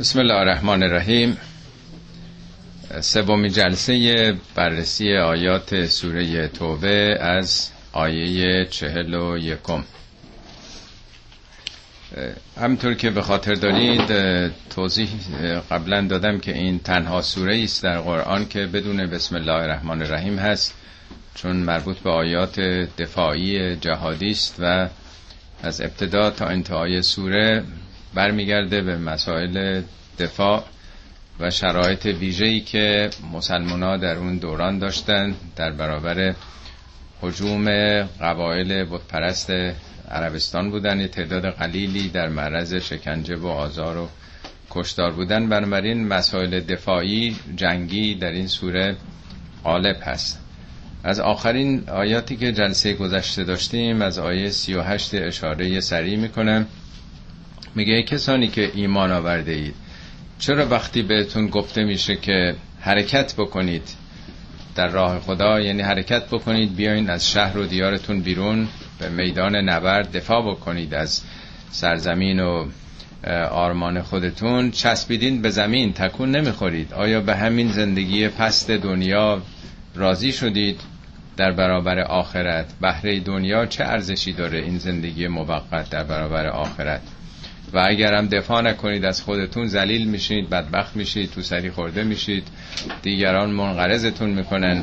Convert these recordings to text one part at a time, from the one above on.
بسم الله الرحمن الرحیم. سومین جلسه بررسی آیات سوره توبه از آیه چهل و یکم. همطور که به خاطر دارید توضیح قبلا دادم که این تنها سوره است در قرآن که بدون بسم الله الرحمن الرحیم هست چون مربوط به آیات دفاعی جهادی است و از ابتدا تا انتهای سوره برمیگرده به مسائل دفاع و شرایط ویژه‌ای که مسلمان در اون دوران داشتن در برابر حجوم قبایل بتپرست عربستان بودن. تعداد قلیلی در معرض شکنجه و آزار و کشتار بودن. بنابراین مسائل دفاعی جنگی در این سوره غالب هست. از آخرین آیاتی که جلسه گذشته داشتیم از آیه 38 اشاره سریع می‌کنم. میگه کسانی که ایمان آورده اید چرا وقتی بهتون گفته میشه که حرکت بکنید در راه خدا یعنی حرکت بکنید بیاین از شهر و دیارتون بیرون به میدان نبرد دفاع بکنید از سرزمین و آرمان خودتون چسبیدین به زمین تکون نمی‌خورید. آیا به همین زندگی پست دنیا راضی شدید در برابر آخرت؟ بهره دنیا چه ارزشی داره این زندگی موقت در برابر آخرت؟ و اگر هم دفاع نکنید از خودتون زلیل میشید بدبخت میشید تو سری خورده میشید. دیگران منقرضتون می‌کنن.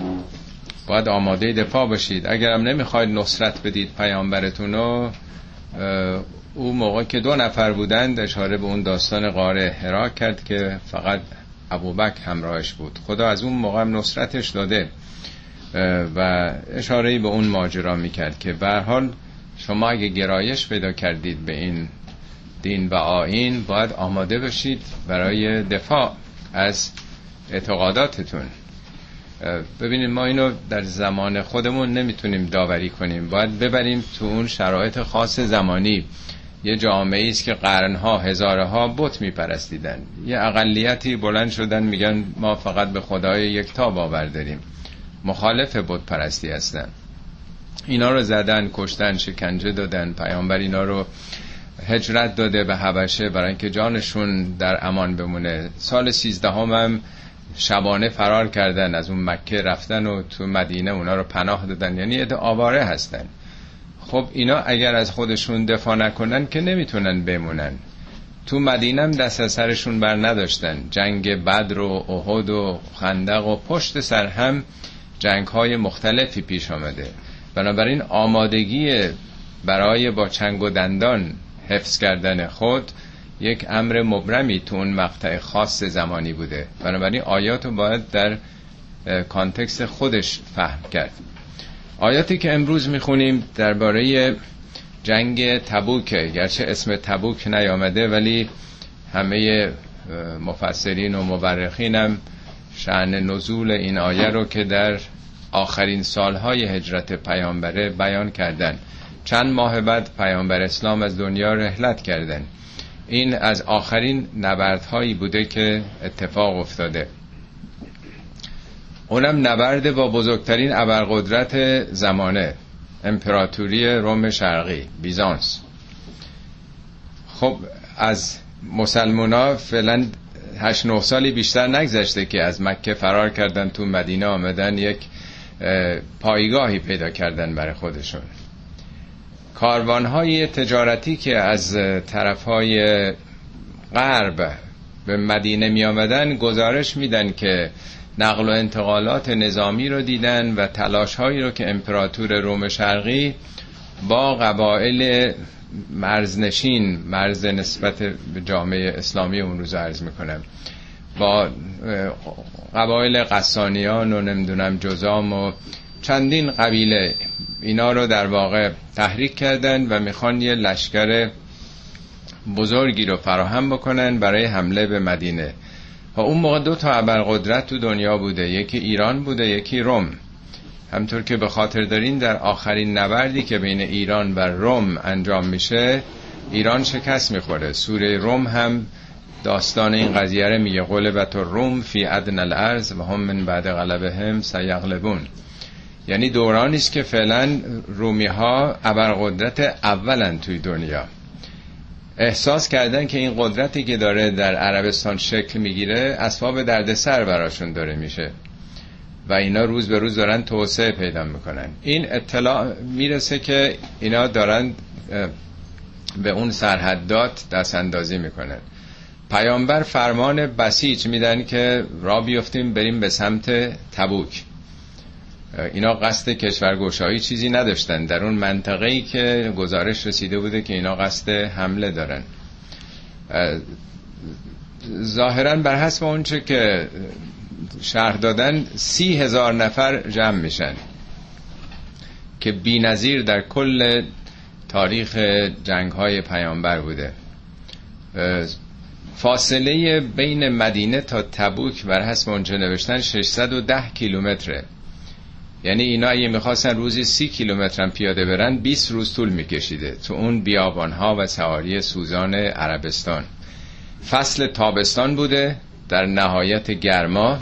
باید آماده دفاع باشید. اگر هم نمی‌خواید نصرت بدید پیامبرتون رو او موقع که دو نفر بودند اشاره به اون داستان قاره هرا کرد که فقط ابوبک همراهش بود. خدا از اون موقع هم نصرتش داده. و اشاره به اون ماجرا می‌کرد که به حال شما اگه گرایش پیدا کردید به این دین و آین باید آماده باشید برای دفاع از اعتقاداتتون. ببینید ما اینو در زمان خودمون نمی‌تونیم داوری کنیم. باید ببریم تو اون شرایط خاص زمانی. یه جامعه است که قرنها هزارها بت میپرستیدن. یه اقلیتی بلند شدن میگن ما فقط به خدای یکتا باور داریم. مخالف بت پرستی هستن. اینا رو زدن کشتن شکنجه دادن. پیامبر اینا رو هجرت داده به حبشه برای اینکه جانشون در امان بمونه. سال سیزدهم هم شبانه فرار کردن از اون مکه رفتن و تو مدینه اونا رو پناه دادن. یعنی اده آواره هستن. خب اینا اگر از خودشون دفاع نکنن که نمی‌تونن بمونن. تو مدینه هم دست سرشون بر نداشتن. جنگ بدر و احد و خندق و پشت سر هم جنگ های مختلفی پیش آمده. بنابراین آمادگی برای با چنگ و دندان حفظ کردن خود یک امر مبرمی تو اون مقطع خاص زمانی بوده. بنابراین آیات رو باید در کانتکست خودش فهم کرد. آیاتی که امروز می‌خونیم درباره جنگ تبوکه. گرچه اسم تبوک نیامده ولی همه مفسرین و مورخین هم شعن نزول این آیه رو که در آخرین سالهای هجرت پیامبره بیان کردن. چند ماه بعد پیامبر اسلام از دنیا رحلت کردن. این از آخرین نبردهایی بوده که اتفاق افتاده. اونم نبرد با بزرگترین ابرقدرت زمانه امپراتوری روم شرقی بیزانس. خب از مسلمونا فعلا هشت نه سالی بیشتر نگذشته که از مکه فرار کردن تو مدینه آمدن یک پایگاهی پیدا کردن برای خودشون. کاروانهای تجارتی که از طرفهای غرب به مدینه می آمدن گزارش میدن که نقل و انتقالات نظامی رو دیدن و تلاش هایی رو که امپراتور روم شرقی با قبایل مرزنشین مرز نسبت به جامعه اسلامی اون روز عرض می‌کنم با قبایل قصانیان و نمی‌دونم جزام و چندین قبیله اینا رو در واقع تحریک کردن و می‌خوان یه لشکر بزرگی رو فراهم بکنن برای حمله به مدینه. و اون موقع دو تا ابرقدرت تو دنیا بوده یکی ایران بوده یکی روم. همطور که به خاطر دارین در آخرین نبردی که بین ایران و روم انجام میشه ایران شکست می‌خوره. سوره روم هم داستان این قضیه رو میگه. غلبت روم فی ادن الارض و هم من بعد غلبهم سیغلبون. یعنی دورانی است که فعلا رومی ها ابرقدرت اولن توی دنیا. احساس کردن که این قدرتی که داره در عربستان شکل می‌گیره اسباب دردسر براشون داره میشه. و اینا روز به روز دارن توسعه پیدا می‌کنن. این اطلاع می‌رسه که اینا دارن به اون سرحدات دست اندازی می‌کنن. پیامبر فرمان بسیج میدن که را بیفتیم بریم به سمت تبوک. اینا قصد کشورگوشایی چیزی نداشتن. در اون منطقه ای که گزارش رسیده بوده که اینا قصد حمله دارن. ظاهرا بر حسب اونچه که شهر دادن سی هزار نفر جمع میشن که بی نظیر در کل تاریخ جنگ های پیامبر بوده. فاصله بین مدینه تا تبوک بر حسب اونجا نوشتن 610 کیلومتره. یعنی اینا اگه می‌خواستن روزی سی کیلومتر پیاده برن 20 روز طول میکشیده تو اون بیابان ها و سواری سوزان عربستان. فصل تابستان بوده در نهایت گرما.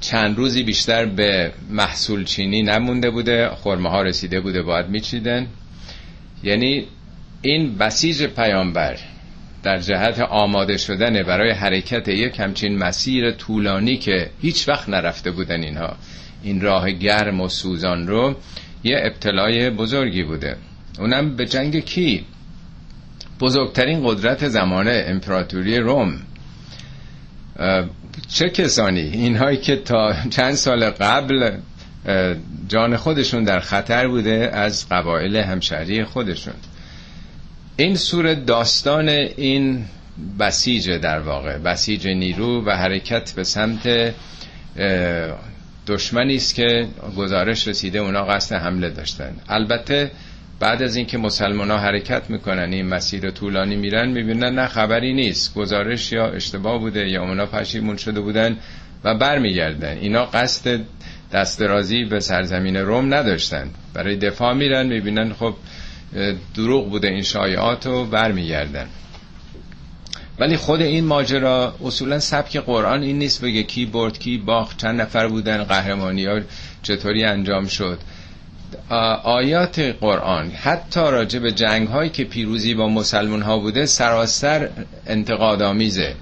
چند روزی بیشتر به محصول چینی نمونده بوده خورمه ها رسیده بوده باید میچیدن. یعنی این بسیج پیامبر در جهت آماده شدن برای حرکت یک همچین مسیر طولانی که هیچ وقت نرفته بودن اینها. این راه گرم و سوزان رو یه ابتلای بزرگی بوده. اونم به جنگ کی؟ بزرگترین قدرت زمانه امپراتوری روم. چه کسانی؟ اینهایی که تا چند سال قبل جان خودشون در خطر بوده از قبایل همشهری خودشون. این سور داستان این بسیج در واقع بسیج نیرو و حرکت به سمت دشمنی است که گزارش رسیده اونا قصد حمله داشتن. البته بعد از اینکه مسلمان ها حرکت می‌کنن این مسیر طولانی میرن می‌بینن نه خبری نیست. گزارش یا اشتباه بوده یا اونا پشیمون شده بودن و برمیگردن. اینا قصد دسترازی به سرزمین روم نداشتن. برای دفاع میرن می‌بینن خب دروغ بوده این شایعات و برمیگردن. ولی خود این ماجرا اصولا سبک قرآن این نیست بگه کی برد کی باخت چند نفر بودن قهرمانی ها چطوری انجام شد. آیات قرآن حتی راجع به جنگ هایی که پیروزی با مسلمان ها بوده سراسر انتقاد آمیزه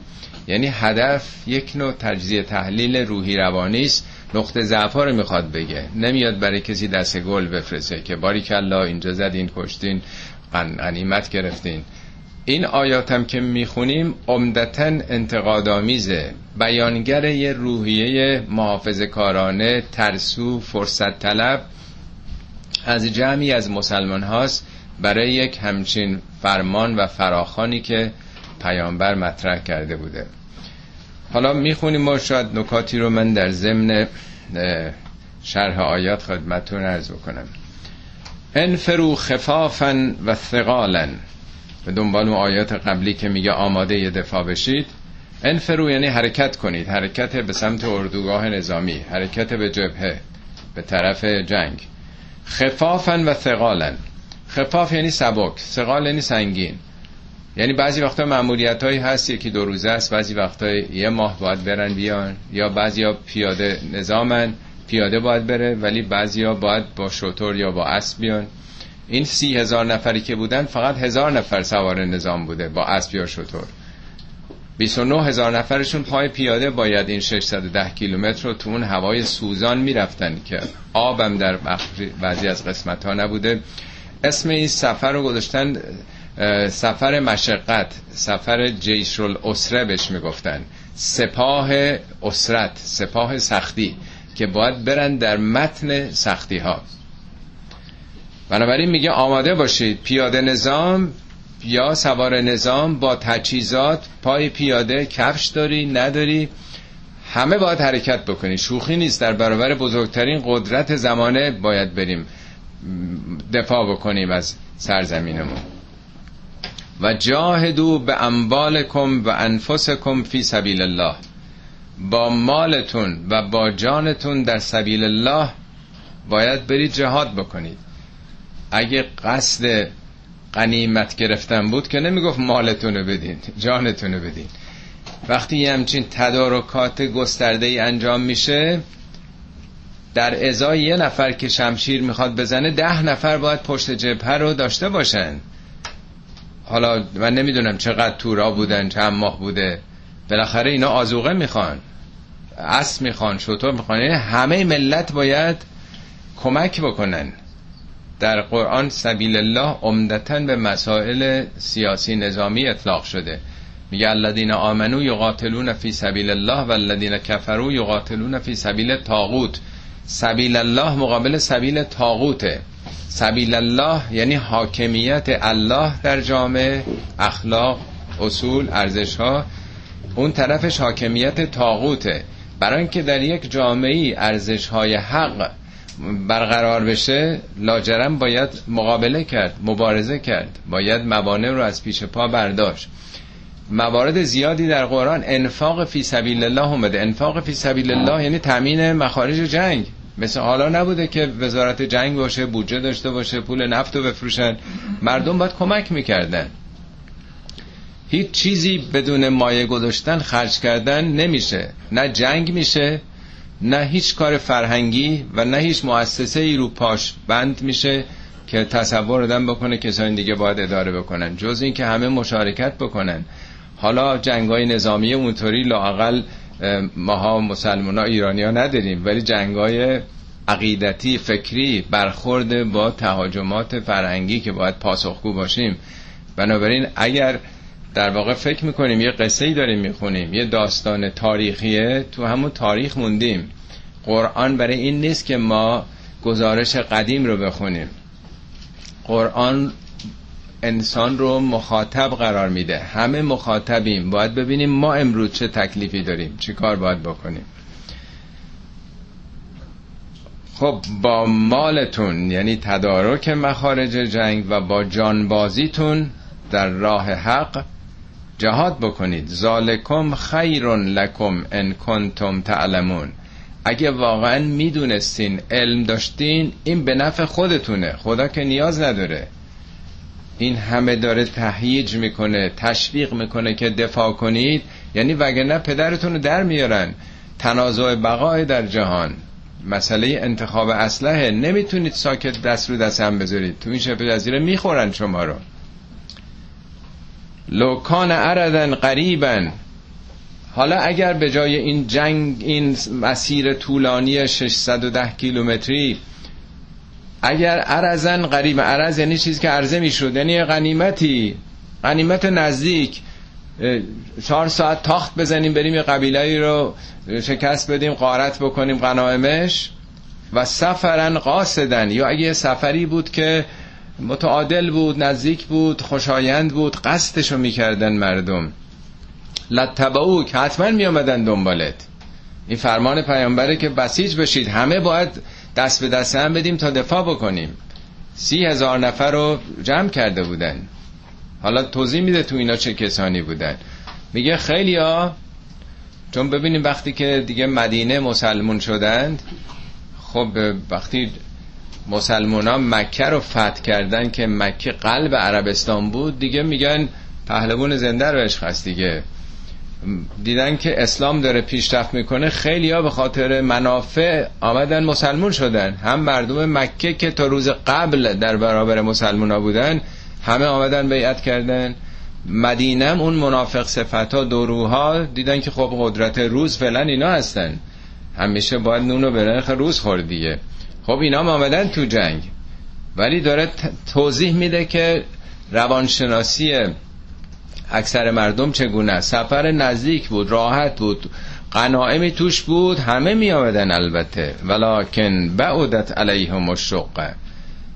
یعنی هدف یک نوع تجزیه تحلیل روحی روانی است. نقطه ضعف رو می‌خواد بگه. نمیاد برای کسی دست گل بفرسته که باری کلا اینجا زدین کشتین غنیمت گرفتین. این آیات هم که می‌خونیم عمدتا انتقادآمیزه. بیانگر یه روحیه محافظ کارانه ترسو فرصت طلب از جمعی از مسلمان هاست برای یک همچین فرمان و فراخانی که پیامبر مطرح کرده بوده. حالا می‌خونیم و شاید نکاتی رو من در ضمن شرح آیات خدمتون ارز بکنم. انفرو خفافا و ثقالا. به دنبال اون آیات قبلی که میگه آماده دفاع بشید. انفرو یعنی حرکت کنید. حرکت به سمت اردوگاه نظامی. حرکت به جبهه. به طرف جنگ. خفافا و ثقالا. خفاف یعنی سبک. ثقال یعنی سنگین. یعنی بعضی وقتا معمولیت هایی هست یکی دو روزه است. بعضی وقتا یه ماه باید برن بیان. یا بعضی پیاده نظامن. پیاده باید بره ولی بعضی ها باید با شطور یا با اسب بیان. این سی هزار نفری که بودن فقط هزار نفر سوار نظام بوده با اسب یا شطور 29 هزار نفرشون پای پیاده باید این 610 کیلومتر رو تو اون هوای سوزان می‌رفتن که آبم در بعضی از قسمت ها نبوده. اسم این سفر رو گذاشتن سفر مشقت سفر جیش الاسره بهش می‌گفتن. سپاه اسرت سپاه سختی که باید برن در متن سختی ها بنابراین میگه آماده باشید. پیاده نظام یا سوار نظام با تجهیزات پای پیاده کفش داری نداری. همه باید حرکت بکنی. شوخی نیست. در برابر بزرگترین قدرت زمانه باید بریم دفاع بکنیم از سرزمینمون. و جاهدو به اموالکم و انفسکم فی سبیل الله. با مالتون و با جانتون در سبیل الله باید برید جهاد بکنید. اگه قصد قنیمت گرفتن بود که نمی‌گفت مالتون رو بدین جانتون رو بدین. وقتی یه همچین تدارکات گسترده ای انجام میشه در ازای یه نفر که شمشیر می‌خواد بزنه ده نفر باید پشت جبهه رو داشته باشن. حالا من نمی‌دونم چقدر تورا بودن چند ماه بوده. بالاخره اینا آزوغه می‌خوان اسب می‌خوان شطور می‌خوان. یعنی همه ملت باید کمک بکنن. در قرآن سبیل الله عمدتا به مسائل سیاسی نظامی اطلاق شده. میگه الذین آمنو یقاتلون فی سبیل الله و الذین کفروا یقاتلون فی سبیل طاغوت. سبیل الله مقابل سبیل طاغوته. سبیل الله یعنی حاکمیت الله در جامعه اخلاق اصول ارزش ها اون طرفش حاکمیت طاغوته. برای اینکه در یک جامعه ارزش های حق برقرار بشه لاجرم باید مقابله کرد مبارزه کرد. باید موانع رو از پیش پا برداشت. موارد زیادی در قرآن انفاق فی سبیل الله اومده انفاق فی سبیل الله یعنی تامین مخارج جنگ. مثل حالا نبوده که وزارت جنگ باشه بودجه داشته باشه پول نفت رو بفروشن. مردم باید کمک می‌کردن. هیچ چیزی بدون مایه گذاشتن خرج کردن نمیشه. نه جنگ میشه نه هیچ کار فرهنگی و نه هیچ مؤسسه ای رو پاش بند میشه که تصور دادن بکنه کسانی دیگه باید اداره بکنن. جز این که همه مشارکت بکنن. حالا جنگای نظامی اونطوری لاقل ماها مسلمان ها ایرانی ها نداریم ولی جنگای عقیدتی فکری برخورد با تهاجمات فرهنگی که باید پاسخگو باشیم. بنابراین اگر در واقع فکر می‌کنیم یه قصه ای داریم می‌خونیم یه داستان تاریخیه تو همون تاریخ موندیم. قرآن برای این نیست که ما گزارش قدیم رو بخونیم. قرآن انسان رو مخاطب قرار میده. همه مخاطبیم. باید ببینیم ما امروز چه تکلیفی داریم چی کار باید بکنیم. خب با مالتون یعنی تدارک مخارج جنگ و با جانبازیتون در راه حق جهاد بکنید. ذالکم خیر لکم ان کنتم تعلمون. اگه واقعا می‌دونستین علم داشتین این به نفع خودتونه. خدا که نیاز نداره. این همه داره تهییج می‌کنه تشویق می‌کنه که دفاع کنید. یعنی وگرنه پدرتون رو در میارن. تنازع بقای در جهان. مسئله انتخاب اسلحه. نمی‌تونید ساکت دست رو دست هم بذارید. تو این شبه جزیره می‌خورن شما رو. لوکان اردن قریبا. حالا اگر به جای این جنگ این مسیر طولانی 610 کیلومتری اگر ارزن قریب عرض یعنی چیزی که عرضه می‌شد یعنی غنیمتی غنیمت نزدیک چهار ساعت تاخت بزنیم بریم یه قبیله رو شکست بدیم قارت بکنیم قنائمش و سفرن قاصدن یا اگه سفری بود که متعادل بود نزدیک بود خوشایند بود قصدشو می‌کردن مردم. لطبعوک حتما میامدن دنبالت. این فرمان پیامبره که بسیج بشید. همه باید دست به دست هم بدیم تا دفاع بکنیم. سی هزار نفر رو جمع کرده بودن. حالا توضیح میده تو اینا چه کسانی بودن. میگه خیلی ها چون ببینیم وقتی که دیگه مدینه مسلمون شدند خب وقتی مسلمان ها مکه رو فتح کردن که مکه قلب عربستان بود دیگه میگن پهلوان زنده رو عشق هست دیگه. دیدن که اسلام داره پیشرفت می‌کنه خیلی ها به خاطر منافع آمدن مسلمون شدن. هم مردم مکه که تا روز قبل در برابر مسلمان ها بودن همه آمدن بیعت کردن. مدینم اون منافق صفت ها دروها دیدن که خب قدرت روز فعلا اینا هستن. همیشه باید نونو به نرخ روز خورد دیگه. خب اینا آمدن تو جنگ. ولی داره توضیح میده که روانشناسی اکثر مردم چگونه سفر نزدیک بود راحت بود قنائمی توش بود همه می آمدن البته. ولکن بعدت علیهم الشقه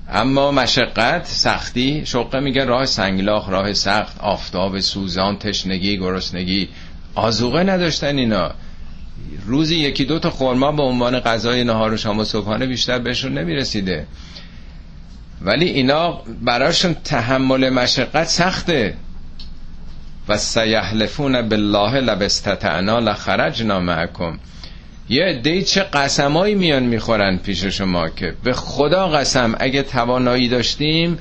اما مشقت سختی شقه میگه راه سنگلاخ راه سخت آفتاب سوزان تشنگی گرسنگی. آزوقه نداشتن اینا. روزی یکی دو تا خورما به عنوان غذای نهار و شام و صبحانه بیشتر بهشون نمی‌رسیده. ولی اینا براشون تحمل مشقت سخته. و سیحلفون بالله لبستطعنا لخرجنا معکم. یه عده چه قسمایی میان می‌خورن پیش شما که به خدا قسم اگه توانایی داشتیم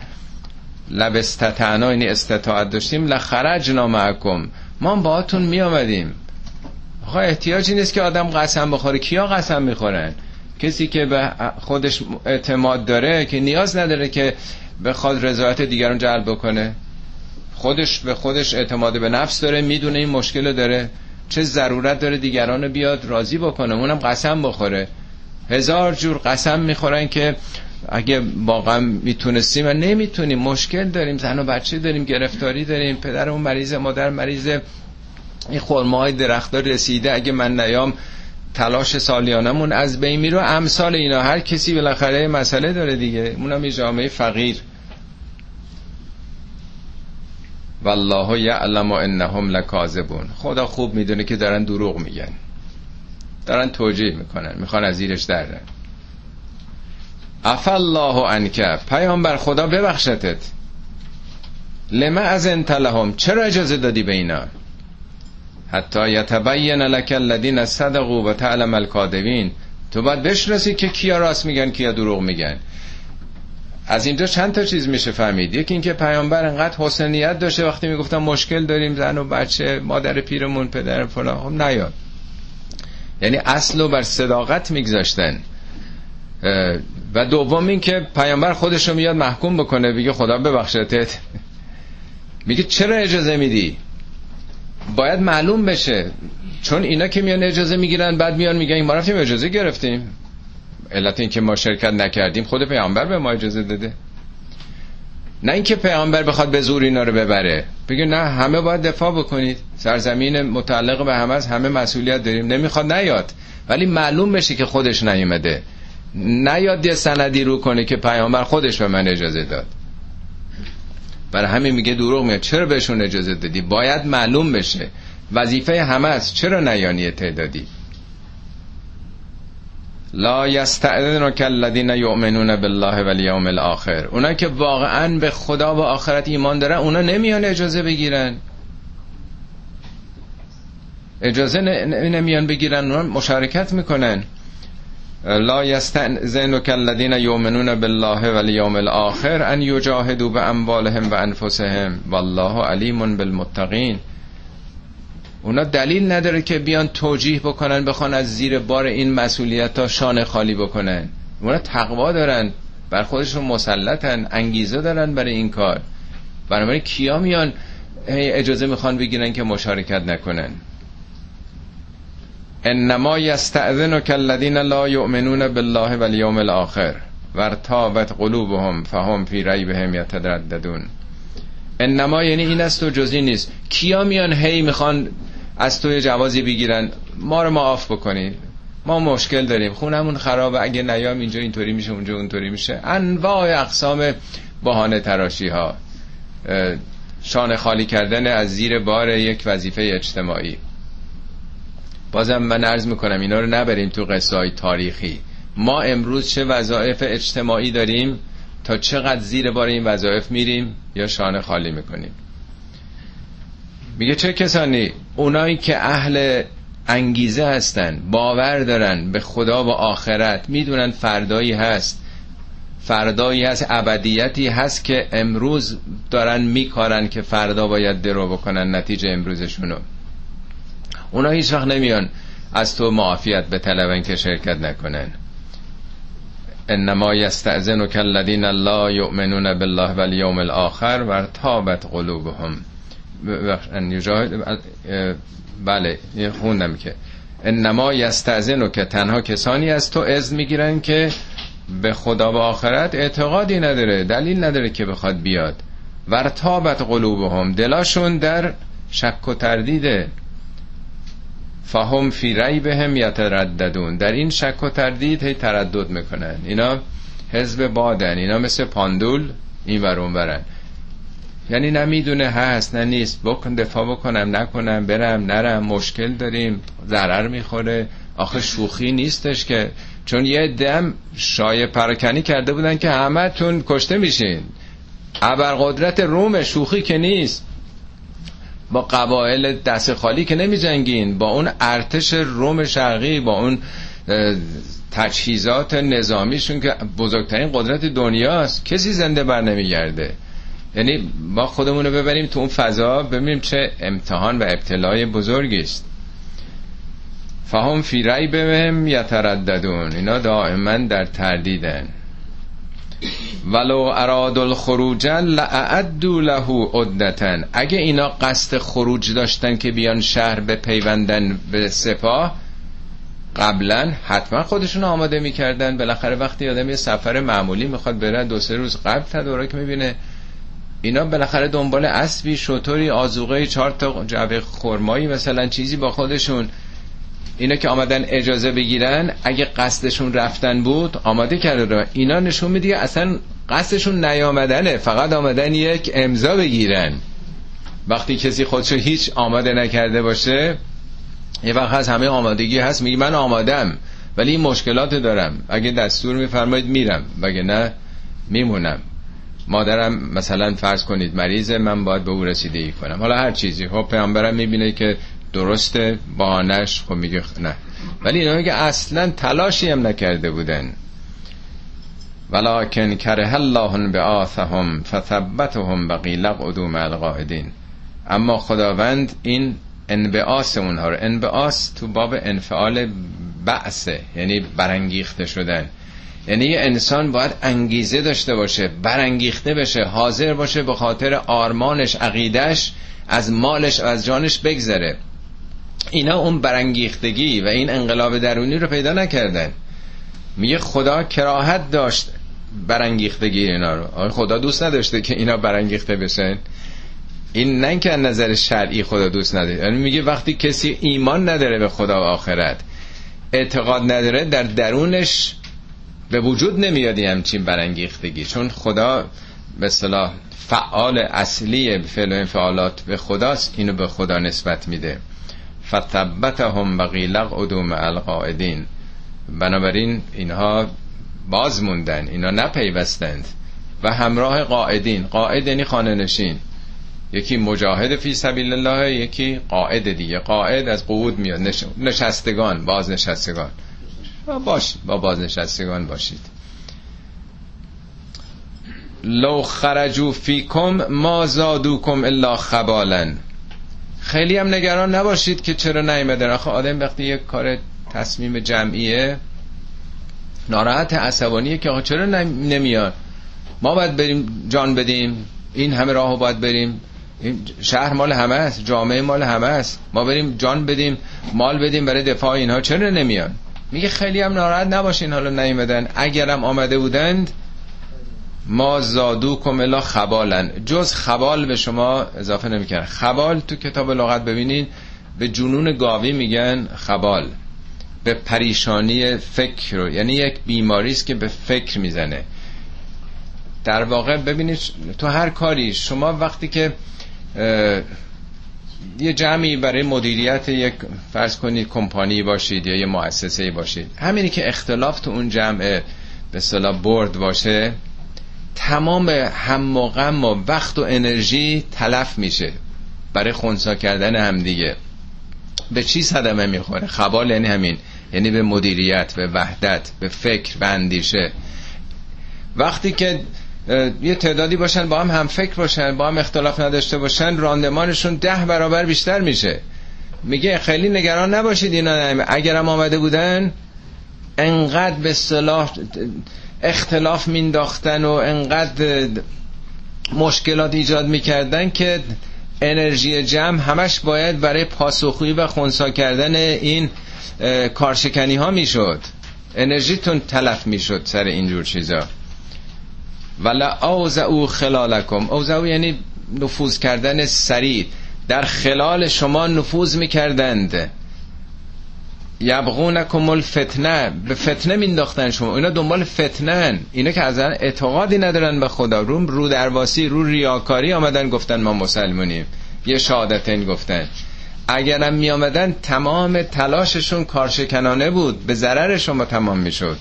لبستطعنا یعنی استطاعت داشتیم لخرجنا معکم. ما باهاتون میامدیم آقا احتیاجی نیست که آدم قسم بخوره. کیا قسم می‌خورن؟ کسی که به خودش اعتماد داره که نیاز نداره که بخواد رضایت دیگران جلب بکنه. خودش به خودش اعتماد به نفس داره می‌دونه این مشکل داره. چه ضرورت داره دیگران بیاد راضی بکنه؟ اونم قسم بخوره. هزار جور قسم می‌خورن که اگه واقعا می‌تونستیم و نمی‌تونیم. مشکل داریم. زن و بچه داریم گرفتاری داریم. پدرمون مریض مادر مریض. این خورمه های درختار رسیده اگه من نیام تلاش سالیانمون از بین میره. امثال اینا هر کسی بالاخره مسئله داره دیگه. اونم یه جامعه فقیر. والله یعلم انهم لکاذبون. خدا خوب می‌دونه که دارن دروغ میگن. دارن توجیه می‌کنن. می‌خوان از زیرش در اف الله عنک. پیامبر خدا ببخشتت. لما از انت لهم؟ چرا اجازه دادی به اینا؟ حتی یتبین لک الذین صدقوا و تعلم الکاذبین. تو باید بشناسی که کیا راست میگن کیا دروغ میگن. از اینجا چند تا چیز میشه فهمید؟ یکی اینکه پیامبر انقدر حسن نیت داشته وقتی می‌گفتم مشکل داریم زن و بچه مادر پیرمون پدر فلان. خب نیاد. یعنی اصل رو بر صداقت میگذاشتن. و دوم این که پیامبر خودش رو میاد محکوم بکنه بگه خدا ببخشتت. میگه چرا اجازه میدی؟ باید معلوم بشه. چون اینا که میان اجازه می‌گیرن بعد میان میگن ما رفتیم اجازه گرفتیم. علت این که ما شرکت نکردیم خود پیامبر به ما اجازه داده. نه اینکه پیامبر بخواد به زور اینا رو ببره. بگه نه همه باید دفاع بکنید. سرزمین متعلق به همه از همه مسئولیت داریم. نمی‌خواد نیاد. ولی معلوم بشه که خودش نیومده. نیاد یه سندی رو کنه که پیامبر خودش به من اجازه داد. برای همین میگه دروغ میاد چرا بهشون اجازه دادی؟ باید معلوم بشه. وظیفه همه است. چرا نیانی تعدادی؟ لا یستعذنک الذین یؤمنون بالله والیوم الاخر. اونا که واقعا به خدا و آخرت ایمان دارن اونا نمیان اجازه بگیرن. اجازه نمیان بگیرن. اونا مشارکت می‌کنن. لا یستعذنک الذین یؤمنون بالله والیوم الاخر ان یجاهدوا باموالهم و انفسهم والله علیم بالمتقین. اونا دلیل نداره که بیان توجیه بکنن بخوان از زیر بار این مسئولیت ها شانه خالی بکنن. اونا تقوا دارن بر خودشون مسلطن انگیزه دارن برای این کار. بنابراین کیا میان اجازه می‌خوان بگیرن که مشارکت نکنن؟ انما یستأذنک الذین لا یؤمنون بالله والیوم الاخر ورتابت قلوبهم فهم فی ریبهم یترددون. انما یعنی این است و جزی نیست. کیا میان هی می‌خوان از توی جوازی بگیرن؟ ما رو معاف بکنید ما مشکل داریم. خونمون خرابه. اگه نیام اینجا اینطوری میشه اونجا اونطوری میشه. انواع اقسام بهانه تراشی ها شان خالی کردن از زیر بار یک وظیفه اجتماعی. بازم من عرض می‌کنم اینا رو نبریم تو قصه های تاریخی. ما امروز چه وظایف اجتماعی داریم تا چقدر زیر بار این وظایف میریم یا شانه خالی می‌کنیم. میگه چه کسانی؟ اونایی که اهل انگیزه هستن باور دارن به خدا و آخرت. می‌دونن فردایی هست. فردایی هست ابدیتی هست که امروز دارن میکارن که فردا باید درو بکنن نتیجه امروزشونو. اونا هیچ وقت نمیان از تو معافیت به طلبن که شرکت نکنن. انما یستعزنک الذین لا یؤمنون بالله والیوم الاخر و تابت قلوبهم. بله خوندم که. انما یستعزنو که تنها کسانی از تو از می‌گیرن که به خدا و آخرت اعتقادی نداره دلیل نداره که بخواد بیاد. ورتابت قلوبهم. دلاشون در شک و تردیده. فهم فی ریبهم یترددون. در این شک و تردید هی تردد می‌کنن. اینا حزب بادن. اینا مثل پاندول این ورون برن یعنی نمی‌دونه هست نه نیست. بکن دفاع بکنم نکنم برم نرم مشکل داریم ضرر می‌خوره. آخه شوخی نیستش که. چون یه دم شای پراکنی کرده بودن که همه تون کشته میشین. قدرت روم شوخی که نیست. با قبایل دست خالی که نمی جنگین با اون ارتش روم شرقی با اون تجهیزات نظامیشون که بزرگترین قدرت دنیاست کسی زنده بر نمیگرده. یعنی ما خودمون رو ببریم تو اون فضا ببینیم چه امتحان و ابتلای بزرگی است. فهم فی بهم یترددون. اینا دائما در تردیدن. ولو اراد الخروج لاعدوا له عدتا. اگه اینا قصد خروج داشتن که بیان شهر به پیوندن به سپاه قبلا حتما خودشون آماده می‌کردن. بالاخره وقتی آدم یه سفر معمولی می‌خواد بره دو سه روز قبل تدارک می‌بینه. اینا بالاخره دنبال اسبی شطوری آزوقه چهار تا جعبه خرمایی مثلا چیزی با خودشون. اینا که آمدن اجازه بگیرن اگه قصدشون رفتن بود آماده کرده رو اینا نشون میده اصلا قصدشون نیامدنه. فقط آمدن یک امضا بگیرن. وقتی کسی خودشو هیچ آماده نکرده باشه یه وقت هست همه آمادگی هست میگه من آمادم ولی این مشکلات دارم. اگه دستور میفرمایید میرم وگه نه میمونم. مادرم مثلا فرض کنید مریضه من باید به او رسیدگی کنم. حالا هر چیزی. خب پیامبرم می‌بینه که درسته؟ بهانش خب میگه نه. ولی اینا میگه اصلا تلاشی هم نکرده بودن. ولکن کره الله به آثهم فثبتهم بقیل قدوم القاعدین. اما خداوند این انبعاس اونها رو انبعاس تو باب انفعال بعثه یعنی برانگیخته شدن. یعنی یه انسان باید انگیزه داشته باشه برانگیخته بشه حاضر باشه به خاطر آرمانش عقیدش از مالش و از جانش بگذره. اینا اون برانگیختگی و این انقلاب درونی رو پیدا نکردن. میگه خدا کراهت داشت برانگیختگی اینا رو. خدا دوست نداشته که اینا برانگیخته بشن. این نه که نظر شرعی خدا دوست نداره. یعنی میگه وقتی کسی ایمان نداره به خدا و آخرت اعتقاد نداره در درونش به وجود نمیاد همچین برانگیختگی. چون خدا به اصطلاح فعال اصلی فعل و انفعالات به خداست. اینو به خدا نسبت میده. فتبتهم بقیلق ادوم القاعدین بنابراین اینها باز موندن اینا نپیوستند و همراه قاعدین. قاعد یعنی خانه نشین یکی مجاهد فی سبیل الله یکی قاعد دیگه. قاعد از قعود میاد. نشستگان بازنشستگان. باش با بازنشستگان باشید. لو خرجو فیکم ما زادوکم الا خبالن خیلی هم نگران نباشید که چرا نیمدن آخه آدم وقتی یک کار تصمیم جمعیه ناراحت عصبانیه که آخه چرا نمیاد؟ ما باید بریم جان بدیم. این همه راهو باید بریم. این شهر مال همه است جامعه مال همه است. ما بریم جان بدیم مال بدیم برای دفاع اینها. چرا نمیان میگه خیلی هم ناراحت نباشین حالا نیومدن. اگرم آمده بودند ما زادو کملا خبالن. جز خبال به شما اضافه نمی‌کنن. خبال تو کتاب لغت ببینید به جنون گاوی میگن خبال. به پریشانی فکر رو یعنی یک بیماری است که به فکر می‌زنه. در واقع ببینید تو هر کاری شما وقتی که یه جمعی برای مدیریت یک فرض کنید کمپانی باشید یا یه مؤسسه باشید همینی که اختلاف تو اون جمع به صلاح برد باشه تمام هم و غم و وقت و انرژی تلف میشه برای خونسا کردن همدیگه به چی صدمه می‌خوره؟ خبال یعنی همین یعنی به مدیریت به وحدت به فکر به اندیشه. وقتی که یه تعدادی باشن با هم هم فکر باشن با هم اختلاف نداشته باشن راندمانشون ده برابر بیشتر میشه. میگه خیلی نگران نباشید اینا. اگرم آمده بودن انقدر به صلاح اختلاف مینداختن و انقدر مشکلات ایجاد می‌کردن که انرژی جمع همش باید برای پاسخویی و خونسا کردن این کارشکنی ها می‌شد. انرژیتون تلف می‌شد سر اینجور چیزا. ولا اوزعو خلالکم. اوزعو یعنی نفوذ کردن سریع. در خلال شما نفوذ می‌کردند. یبغونکم الفتنه. به فتنه مینداختن شما. اینا دنبال فتنن اینا که از اعتقادی ندارن به خدا. رو رو درواسی رو ریاکاری آمدن گفتن ما مسلمونیم. یه شهادتین گفتن. اگرم می آمدن تمام تلاششون کارشکنانه بود. به ضرر شما تمام می‌شد.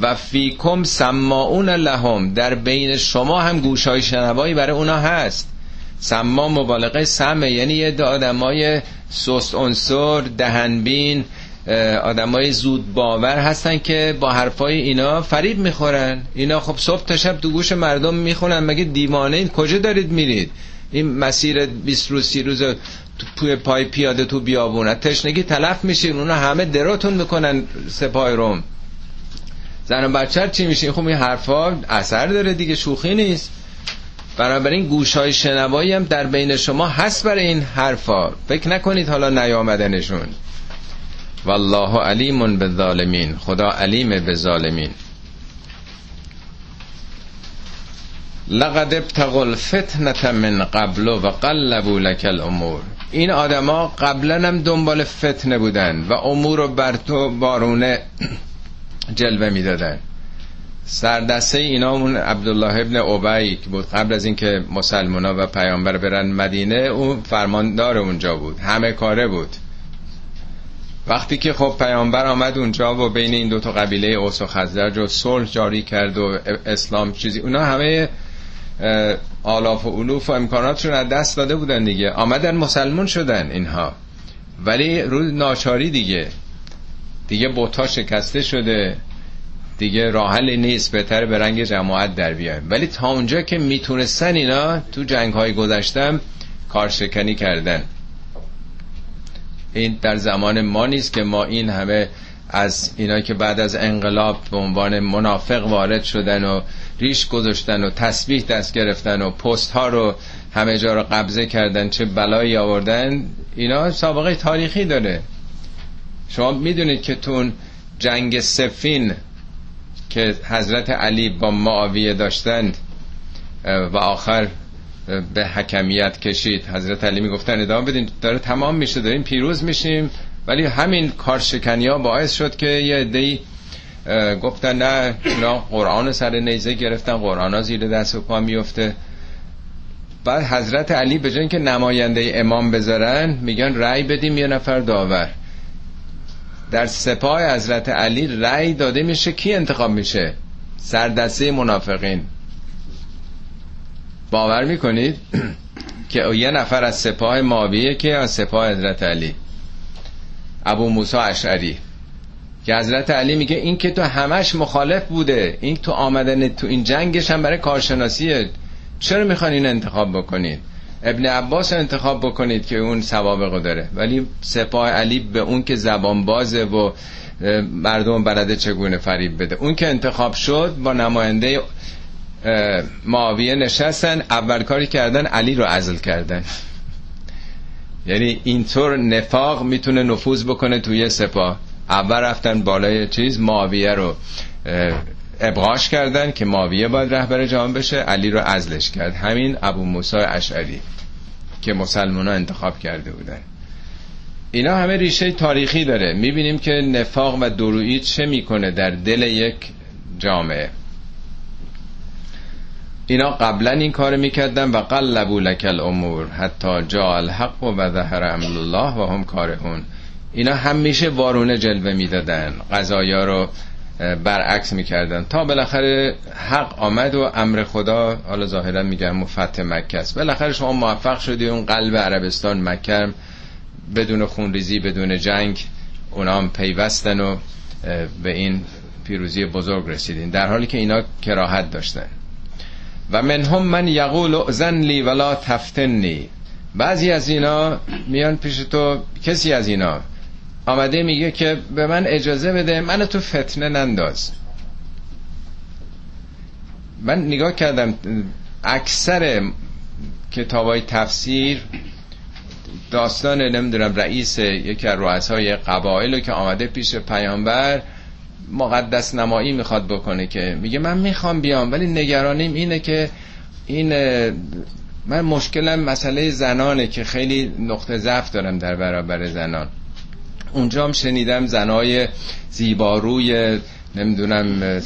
و فیکم سماعون لهم. در بین شما هم گوشای شنوایی برای اونا هست. سما مبالغه سمه. یعنی یه آدمای سست عنصر دهنبین آدمای زود باور هستن که با حرفای اینا فریب می‌خورن. اینا خب صبح تا شب تو گوش مردم می‌خونن مگه دیوانه این کجا دارید میرید؟ این مسیر 20 روز 30 روز توی پای پیاده تو بیابونه تشنگی تلف میشین اونا همه دراتون می‌کنن سپاه روم. زن و بچه چی میشه خب این حرفا اثر داره دیگه شوخی نیست. بنابراین گوش های شنوایی هم در بین شما هست برای این حرفا. فکر نکنید حالا نیامدنشون. والله علیم به ظالمین خدا علیم به ظالمین لقد ابتغوا الفتنه من قبل و قلبوا لك الامور این آدما قبلا هم دنبال فتنه بودن و امور رو بر تو بارونه جلوه می‌دادن. سردسته اینا اون عبدالله ابن عبی بود. قبل از اینکه مسلمونا و پیامبر برن مدینه اون فرماندار اونجا بود. همه کاره بود. وقتی که خب پیامبر آمد اونجا و بین این دو تا قبیله اوس و خزرج و صلح جاری کرد و اسلام چیزی اونا همه آلاف و علوف و امکاناتشون از دست داده بودن دیگه. آمدن مسلمون شدن اینها. ولی روی ناچاری دیگه. دیگه بوتا شکسته شده. دیگه راحل نیست بهتر به رنگ جماعت در بیایم. ولی تا اونجا که می‌تونستن اینا تو جنگ های گذشتم کارشکنی کردن. این در زمان ما نیست که ما این همه از اینا که بعد از انقلاب به عنوان منافق وارد شدن و ریش گذاشتن و تسبیح دست گرفتن و پست ها رو همه جا رو قبضه کردن چه بلایی آوردن اینا سابقه تاریخی داره. شما می‌دونید که تون جنگ سفین که حضرت علی با معاویه داشتند و آخر به حکمیت کشید. حضرت علی می‌گفتن ادامه بدین داره تمام میشه داریم پیروز میشیم. ولی همین کارشکنی ها باعث شد که یه عده‌ای گفتن نه اینا قرآن سر نیزه گرفتن قرآن ها زیر دست و پا میفته بعد حضرت علی به جای که نماینده امام بذارن میگن رأی بدیم یه نفر داور. در سپاه حضرت علی رأی داده میشه کی انتخاب میشه؟ سردسته منافقین. باور می‌کنید که یه نفر از سپاه ماویه که از سپاه حضرت علی. ابو موسی اشعری. که حضرت علی میگه این که تو همش مخالف بوده این تو آمدن تو این جنگش هم برای کارشناسیه. چرا می‌خوان این انتخاب بکنید ابن عباس انتخاب بکنید که اون سوابقو داره. ولی سپاه علی به اون که زبان بازه و مردم بلده چگونه فریب بده. اون که انتخاب شد با نماینده معاویه نشستن اول کاری کردن علی رو عزل کردن. یعنی اینطور نفاق می‌تونه نفوذ بکنه توی سپاه. اول رفتن بالای چیز معاویه رو ابغاش کردن که معاویه باید رهبر جهان بشه علی رو ازلش کرد. همین ابو موسی اشعری که مسلمان ها انتخاب کرده بودن. اینا همه ریشه تاریخی داره. می‌بینیم که نفاق و درویی چه می‌کنه در دل یک جامعه. اینا قبلا این کار می‌کردن و قلبو لک الامور حتی جا الحق و ظهر امر الله و هم کارهون. اینا همیشه وارونه جلوه می‌دادن. قضایا رو برعکس می‌کردن. تا بالاخره حق آمد و امر خدا حالا ظاهرا میگم مفتح مکه است. بالاخره شما موفق شدی اون قلب عربستان مکه بدون خونریزی بدون جنگ اونا هم پیوستن و به این پیروزی بزرگ رسیدین. در حالی که اینا کراهت داشتن. و منهم من یقول زن لی ولا تفتنی. بعضی از اینا میان پیش تو کسی از اینا آمده میگه که به من اجازه بده منو تو فتنه ننداز. من نگاه کردم اکثر کتابای تفسیر داستان نمی‌دونم رئیس یکی از رؤسای قبایل که آمده پیش پیامبر مقدس نمایی می‌خواد بکنه که میگه من می‌خوام بیام ولی نگرانیم اینه که این من مشکلم مسئله زنانه که خیلی نقطه ضعف دارم در برابر زنان. اونجا هم شنیدم زنای زیباروی نمی‌دونم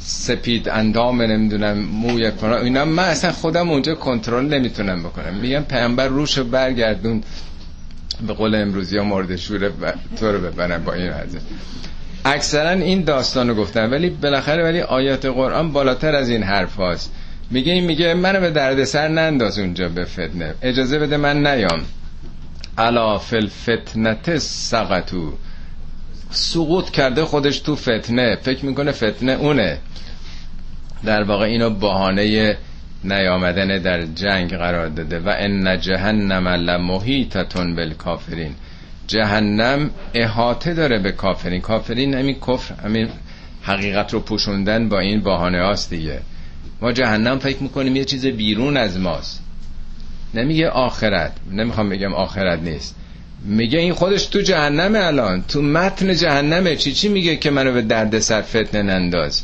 سپید اندام نمی‌دونم موی کنه اینا من اصلا خودم اونجا کنترل نمی‌تونم بکنم. میگم پیامبر روش برگردون به قول امروزی ها مورد شوره تو رو ببرن با این حضرت اکثرا این داستان رو گفتن ولی بالاخره ولی آیات قرآن بالاتر از این حرف هاست. میگه این میگه منو به دردسر ننداز اونجا به فتنه. اجازه بده من نیام. الا فل سقطو سقوط کرده خودش تو فتنه فکر می‌کنه فتنه اونه. در واقع اینو بهانه نیامدن در جنگ قرار داده. و ان جهنم لمحیطتون بالکافرین. جهنم احاطه داره به کافرین. کافرین همین کفر همین حقیقت رو پوشوندن با این بهانه هاست دیگه. ما جهنم فکر می‌کنیم یه چیز بیرون از ماست. نمیگه آخرت. نمی‌خوام بگم آخرت نیست. میگه این خودش تو جهنم الان. تو متن جهنمه. چی چی میگه که منو به درد سر فتنه ننداز؟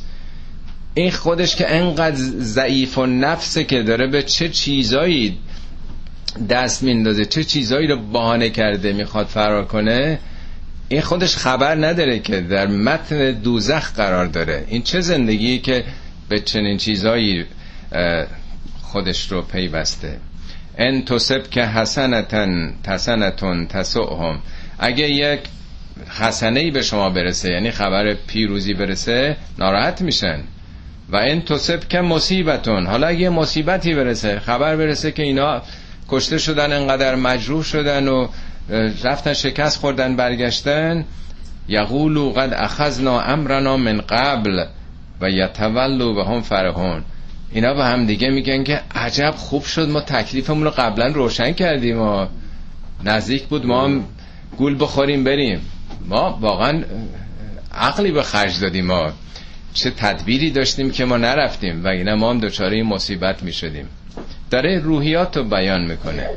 این خودش که انقدر ضعیف و نفسه که داره به چه چیزایی دست میندازه چه چیزایی رو بهانه کرده می‌خواد فرار کنه این خودش خبر نداره که در متن دوزخ قرار داره. این چه زندگی که به چنین چیزایی خودش رو پیوسته؟ ان تصب که حسنتن تسنتون تسعهم اگه یک حسنه ای به شما برسه یعنی خبر پیروزی برسه ناراحت میشن. و این تصب که مصیبتون حالا اگه مصیبتی برسه خبر برسه که اینا کشته شدن انقدر مجروح شدن و رفتن شکست خوردن برگشتن یقولو قد اخذنا امرنا من قبل و یتولو و هم فرهون اینا به هم دیگه میگن که عجب خوب شد ما تکلیفمون رو قبلا روشن کردیم و نزدیک بود ما هم گول بخوریم بریم. ما واقعا عقلی به خرج دادیم ما. چه تدبیری داشتیم که ما نرفتیم و اینا ما هم دچاره مصیبت می‌شدیم. داره روحیات رو بیان می‌کنه.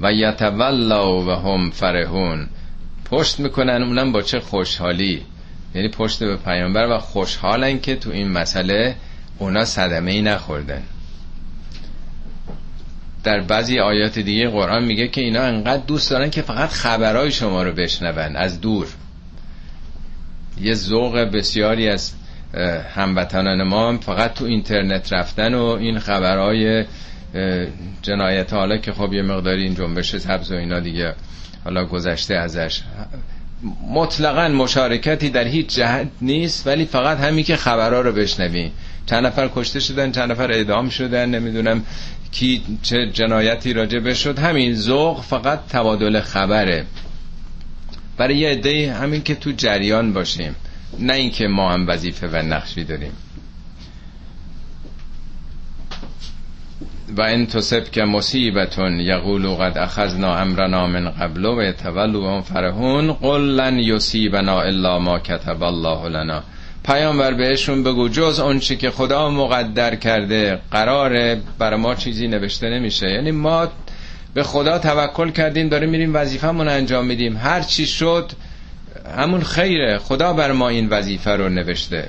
و یتولا و هم فرهون پشت می‌کنن اونم با چه خوشحالی. یعنی پشت به پیامبر و خوشحالن که تو این مسئله اونا صدمه ای نخوردن. در بعضی آیات دیگه قرآن میگه که اینا انقدر دوست دارن که فقط خبرهای شما رو بشنون از دور. یه ذوق بسیاری از هموطنان ما فقط تو اینترنت رفتن و این خبرهای جنایت حالا که خب یه مقداری این جنبش سبز و اینا دیگه حالا گذشته ازش. مطلقا مشارکتی در هیچ جهت نیست ولی فقط همین که خبرها رو بشنوی. چند نفر کشته شدن چند نفر اعدام شدن نمی‌دونم کی چه جنایتی راجع بشد همین ذوق فقط تبادل خبره. برای یه عده همین که تو جریان باشیم نه اینکه ما هم وظیفه و نقشی داریم. و این تصب که مصیبتون یقولو قد اخذنا امرنا من قبل و یتولو هم فرهون قل لن یصیبنا الا ما کتب الله لنا. پیامبر بهشون بگو جز اون چی که خدا مقدر کرده قراره برای ما چیزی نوشته نمیشه. یعنی ما به خدا توکل کردیم داریم میریم وظیفه‌مون انجام میدیم. هر چی شد همون خیره. خدا بر ما این وظیفه رو نوشته.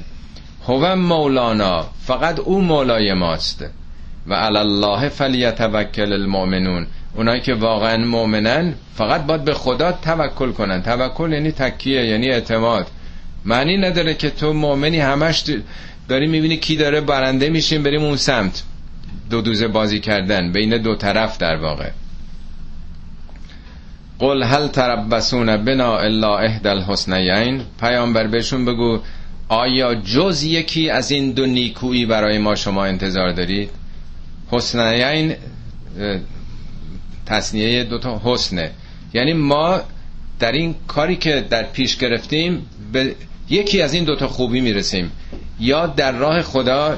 هو مولانا فقط او مولای ماست. و الله فلیتوکل المؤمنون. اونایی که واقعا مؤمنن فقط باید به خدا توکل کنن. توکل یعنی تکیه یعنی اعتماد. معنی نداره که تو مؤمنی همش داری می‌بینی کی داره برنده میشیم بریم اون سمت. دو دوزه بازی کردن بین دو طرف در واقع. قل هل تربسون بنا الا احدى الحسنیین؟ پیامبر بهشون بگو آیا جز یکی از این دو نیکویی برای ما شما انتظار دارید؟ حسنیین تصنیه دوتا حسنه. یعنی ما در این کاری که در پیش گرفتیم به یکی از این دوتا خوبی می‌رسیم. یا در راه خدا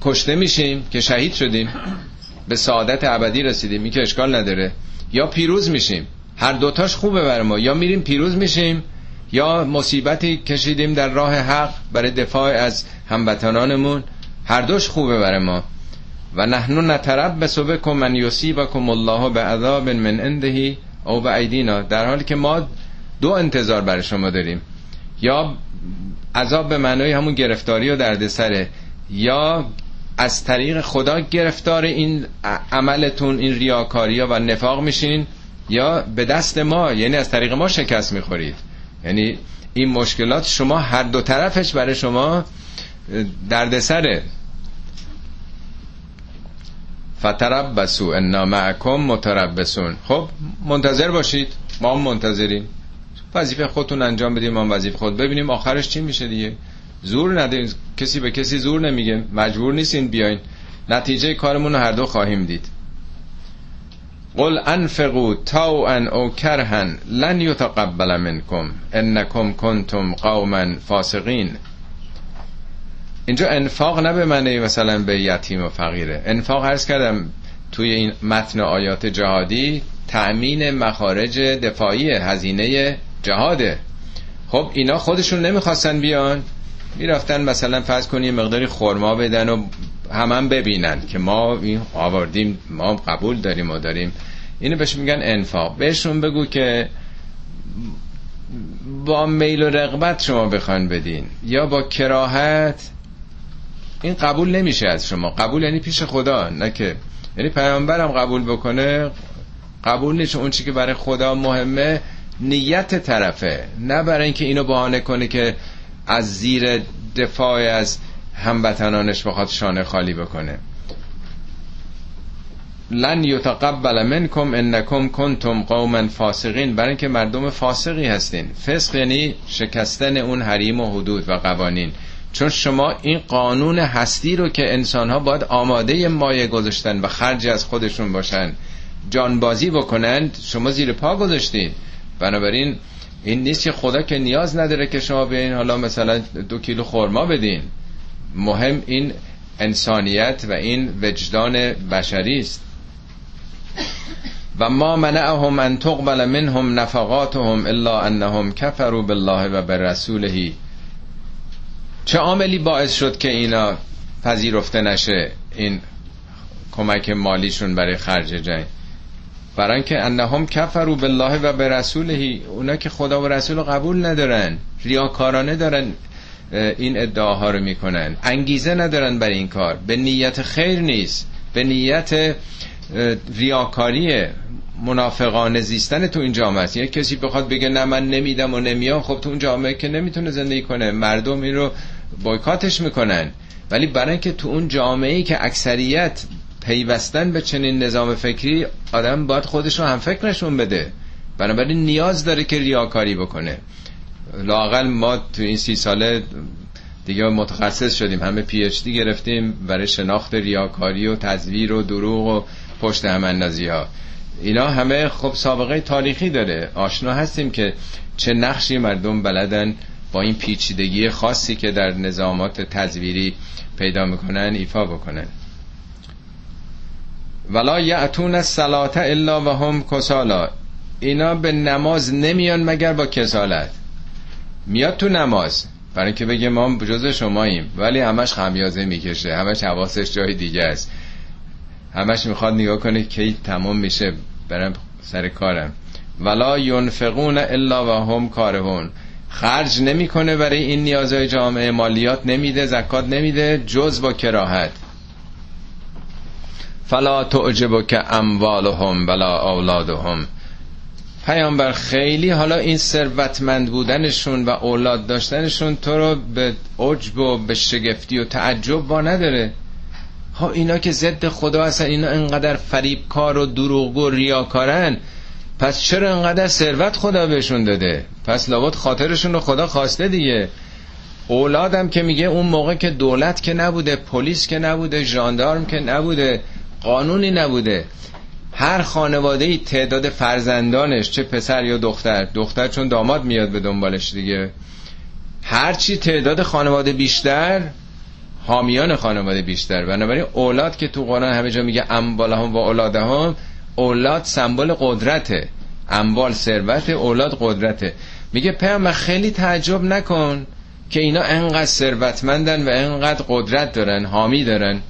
کشته میشیم که شهید شدیم به سعادت ابدی رسیدیم این که اشکال نداره. یا پیروز میشیم هر دوتاش خوبه بر ما. یا میریم پیروز میشیم یا مصیبتی کشیدیم در راه حق برای دفاع از هموطنانمون. هر دوش خوبه برای ما. و نحنو نتربس بکم من یصیبکم الله به عذاب من عنده او به ایدینا در حالی که ما دو انتظار برای شما داریم. یا عذاب به معنای همون گرفتاری و دردسره یا از طریق خدا گرفتار این عملتون این ریاکاری و نفاق میشین یا به دست ما یعنی از طریق ما شکست می‌خورید. یعنی این مشکلات شما هر دو طرفش برای شما دردسره. فتربسو انا معکم متربسون خب منتظر باشید. ما هم منتظریم. وظیفه خودتون انجام بدیم ما وظیفه خود ببینیم آخرش چی میشه دیگه. زور نداریم. کسی به کسی زور نمیگه. مجبور نیستین بیاین. نتیجه کارمون رو هر دو خواهیم دید. قل انفقوا طوعا او کرهن لن یتقبل منکم. انکم کنتم قوما فاسقین. اینجا انفاق نه به معنی مثلا به یتیم و فقیره. انفاق عرض کردم توی این متن آیات جهادی تأمین مخارج دفاعی هزینه جهاده. خب اینا خودشون نمی‌خواستن بیان. می‌رفتن مثلا فرض کنیم مقداری خورما بدن و همان هم ببینن که ما این آوردیم ما قبول داریم و داریم. اینو بهش میگن انفاق. بهشون بگو که با میل و رغبت شما بخوان بدین یا با کراهت. این قبول نمیشه از شما. قبول یعنی پیش خدا نه که. یعنی پیامبرم قبول بکنه قبول نیست. اون چی که برای خدا مهمه نیت طرفه. نه برای اینکه اینو بهانه کنه که از زیر دفاع از هموطنانش بخواد شانه خالی بکنه. لن یتقبل منکم انکم کنتم قوما فاسقین. برای اینکه مردم فاسقی هستین. فسق یعنی شکستن اون حریم و حدود و قوانین. چون شما این قانون هستی رو که انسان ها باید آماده مایه گذاشتن و خرج از خودشون باشن جانبازی بکنند شما زیر پا گذاشتین. بنابراین این نیست که خدا که نیاز نداره که شما به این حالا مثلا دو کیلو خورما بدین. مهم این انسانیت و این وجدان بشری است. و ما منعهم ان تقبل منهم نفقاتهم الا انهم کفروا بالله و برسوله. چه عاملی باعث شد که اینا پذیرفته نشه این کمک مالیشون برای خرج جنگ؟ برای اینکه انهم کفروا بالله و برسوله اونا که خدا و رسول رو قبول ندارن ریاکارانه دارن این ادعاها رو می‌کنن. انگیزه ندارن برای این کار. به نیت خیر نیست. به نیت ریاکاری منافقانه زیستن تو این جامعه است. یک کسی بخواد بگه نه من نمیدم و نمیام خب تو اون جامعه که نمی‌تونه زندگی کنه. مردم این رو بایکاتش می‌کنن. ولی برای اینکه تو اون جامعه ای که اکثریت پیوستن به چنین نظام فکری آدم باید خودش رو هم فکرشون بده. بنابراین نیاز داره که ریاکاری بکنه. لاقل ما تو این سی ساله دیگه متخصص شدیم. همه پی اچ دی گرفتیم برای شناخت ریاکاری و تزویر و دروغ و پشت هم اندازی ها. اینا همه خب سابقه تاریخی داره. آشنا هستیم که چه نقشی مردم بلدن با این پیچیدگی خاصی که در نظامات تزویری پیدا می‌کنن ایفا بکنن. ولا یعتون الصلاه الا و هم کسالا اینا به نماز نمیان مگر با کسالت. میاد تو نماز. برای اینکه بگه ما جز شماییم. ولی همش خمیازه می‌کشه. همش حواسش جای دیگه است. همش می‌خواد نگاه کنه کی تمام میشه. برم سر کارم. ولا ینفقون الا و هم کارهون. خرج نمی‌کنه برای این نیازهای جامعه. مالیات نمیده زکات نمیده جز با کراهت. فلا تعجب که اموالهم ولا اولادهم. پیامبر خیلی حالا این ثروتمند بودنشون و اولاد داشتنشون تو رو به عجب و به شگفتی و تعجب با نداره. ها اینا که ضد خدا هستن اینا انقدر فریبکار و دروغگو و ریاکارن. پس چرا انقدر ثروت خدا بهشون داده؟ پس لابد خاطرشون رو خدا خواسته دیگه. اولادم که میگه اون موقع که دولت که نبوده پلیس که نبوده ژاندارم که نبوده قانونی نبوده. هر خانواده ای تعداد فرزندانش چه پسر یا دختر دختر چون داماد میاد به دنبالش دیگه هرچی تعداد خانواده بیشتر حامیان خانواده بیشتر. بنابراین اولاد که تو قرآن همه جا میگه اموالهم و اولادهم اولاد سمبل قدرته. اموال ثروت اولاد قدرته. میگه پیام خیلی تعجب نکن که اینا انقدر ثروتمندن و انقدر قدرت دارن حامی دارن.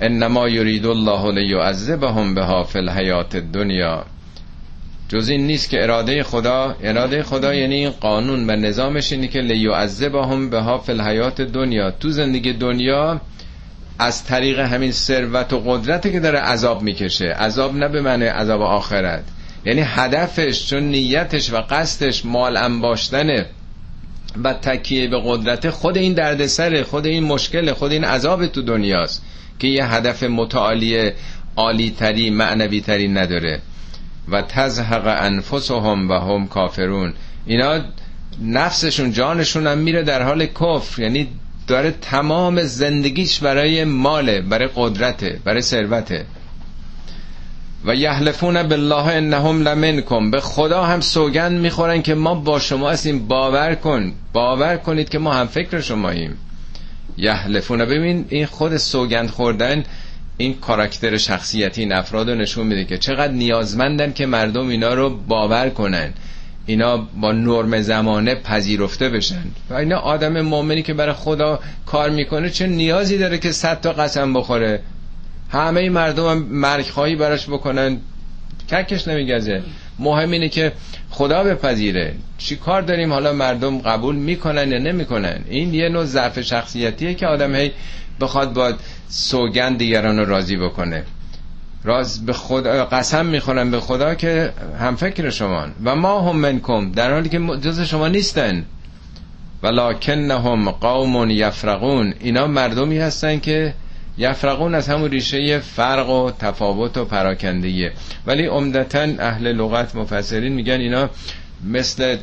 انما یرید الله لیعذبهم بها فی الحیات الدنیا. جز این نیست که اراده خدا اراده خدا یعنی این قانون و نظامش اینه که لیعذبهم بها فی الحیات دنیا تو زندگی دنیا از طریق همین ثروت و قدرت که داره عذاب می‌کشه. عذاب نه به معنی عذاب آخرت. یعنی هدفش چون نیتش و قصدش مال انباشتنه و تکیه به قدرت خود این دردسر خود این مشکل خود این عذاب تو دنیاست. که یه هدف متعالی عالی تری معنوی تری نداره. و تزهق انفسهم و هم کافرون. اینا نفسشون جانشون هم میره در حال کفر. یعنی داره تمام زندگیش برای ماله برای قدرته برای ثروته. و یحلفون بالله انهم لمنکم. به خدا هم سوگند می‌خورن که ما با شما هستیم. باور کن باور کنید که ما هم فکر شماییم. یحلفون. ببین این خود سوگند خوردن این کاراکتر شخصیتی این افراد رو نشون میده که چقدر نیازمندن که مردم اینا رو باور کنن. اینا با نرم زمانه پذیرفته بشن. و اینا آدم مؤمنی که برای خدا کار می‌کنه چه نیازی داره که صد تا قسم بخوره؟ همه مردم هم مرگ خواهی براش بکنن. ککش نمیگزه. مهم اینه که خدا بپذیره. چی کار داریم؟ حالا مردم قبول می‌کنن یا نمی‌کنن؟ این یه نوع ضعف شخصیتیه که آدم هی بخواد با سوگند دیگران راضی بکنه. راز به خدا قسم می‌خورن به خدا که هم فکر شما. و ما هم منکم در حالی که جز شما نیستن. ولکنهم قوم یفرقون اینا مردمی هستن که یفرقون از همون ریشه فرق و تفاوت و پراکندگیه ولی عمدتا اهل لغت مفسرین میگن اینا مثل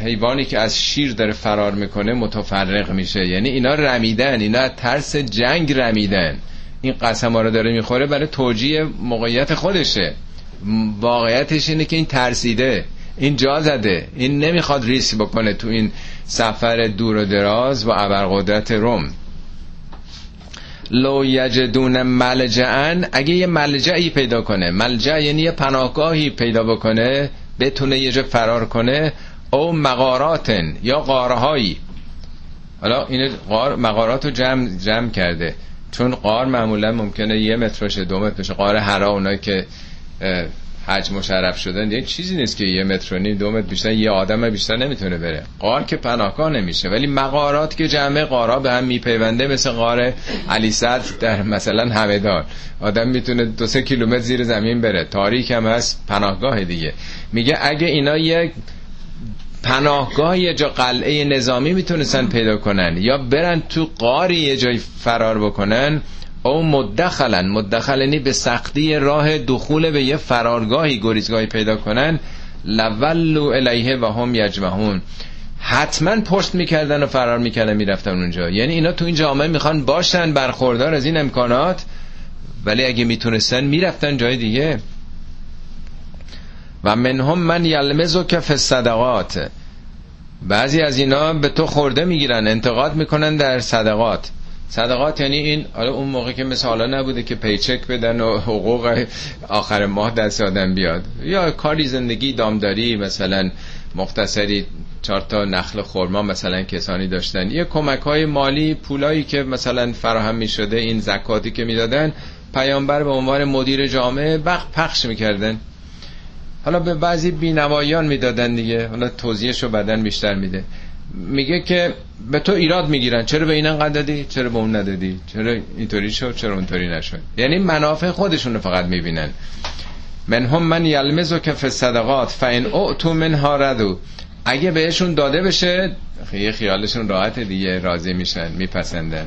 حیوانی که از شیر داره فرار می‌کنه متفرق میشه. یعنی اینا رمیدن اینا ترس جنگ رمیدن. این قسم ها رو داره می‌خوره برای توجیه موقعیت خودشه. واقعیتش اینه که این ترسیده این جا زده این نمی‌خواد ریسک بکنه تو این سفر دور و دراز و ابرقدرت روم. لو یجدون ملجعن اگه یه ملجعی پیدا کنه ملجع یعنی یه پناهگاهی پیدا بکنه بتونه یه جا فرار کنه او مغاراتن یا قارهایی حالا این قار مغارات رو جمع, جمع کرده. چون قار معمولا ممکنه یه متر باشه دو متر باشه قار هرا اونایی که حج مشرف شدن یک چیزی نیست که یه متر و نیم دو متر بیشتر یه آدم بیشتر نمی‌تونه بره. قار که پناهگاه نمیشه ولی مغارات که جمع قارا به هم میپیونده مثل قار علی صد در مثلا همدان. آدم می‌تونه دو سه کیلومتر زیر زمین بره. تاریک هم هست پناهگاه دیگه. میگه اگه اینا یک پناهگاه یه جا قلعه نظامی می‌تونستن پیدا کنن یا برن تو قاری یه جای فرار بکنن او مدخلن مدخلنی به سختی راه دخول به یه فرارگاهی گریزگاهی پیدا کنن لولو الیه و هم یجمعون. حتما پشت می‌کردن و فرار می‌کردن می‌رفتن اونجا. یعنی اینا تو این جامعه می‌خوان باشن برخوردار از این امکانات. ولی اگه می‌تونستن می‌رفتن جای دیگه. و منهم من یلمزو که صدقات بعضی از اینا به تو خورده می‌گیرن انتقاد می‌کنن در صدقات. صدقات یعنی این حالا اون موقع که مثل حالا نبوده که پیچک بدن و حقوق آخر ماه دست آدم بیاد. یا کاری زندگی دامداری مثلا مختصری چهار تا نخل خورما مثلا کسانی داشتن. یه کمک های مالی پولایی که مثلا فراهم می شده این زکاتی که می‌دادن پیامبر به عنوان مدیر جامعه وقت پخش می‌کردن. حالا به بعضی بینوایان می‌دادن دیگه. حالا توضیحشو بدن بیشتر میده. میگه که به تو ایراد می‌گیرن. چرا به این انقدر دادی؟ چرا به اون ندادی؟ چرا اینطوری شد؟ چرا اونطوری نشد؟ یعنی منافع خودشون رو فقط می‌بینن. من هم من یلمزو که صدقات فین اعتو منها ردو اگه بهشون داده بشه یه خیالشون راحت دیگه راضی میشن میپسندن.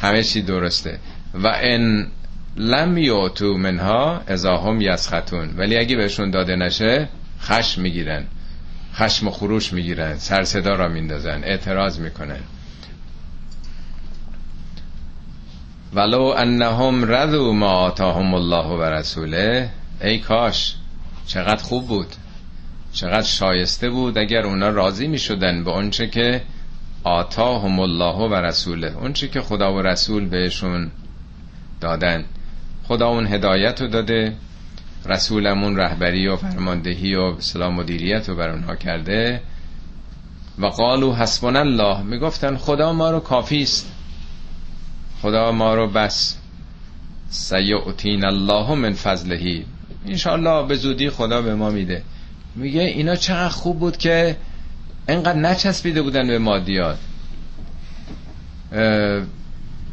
همه چی درسته. و ان لم یعتو منها ازاهم یسختون ولی اگه بهشون داده نشه خشم می‌گیرن. خشم و خروش می‌گیرن سر صدا را میندازن اعتراض می‌کنن. ولو انهم رضوا ما آتاهم الله و رسوله ای کاش چقدر خوب بود چقدر شایسته بود اگر اونا راضی می شدن به اونچه که آتاهم الله و رسوله اونچه که خدا و رسول بهشون دادن. خدا اون هدایت رو داده رسولمون رهبری و فرماندهی و سلام مدیریت رو بر اونها کرده. و قالو حسبنا الله. می‌گفتن خدا ما رو کافی است. خدا ما رو بس. سیعتین الله من فضلهی انشاءالله به زودی خدا به ما میده. میگه اینا چقدر خوب بود که انقدر نچسبیده بودن به مادیات.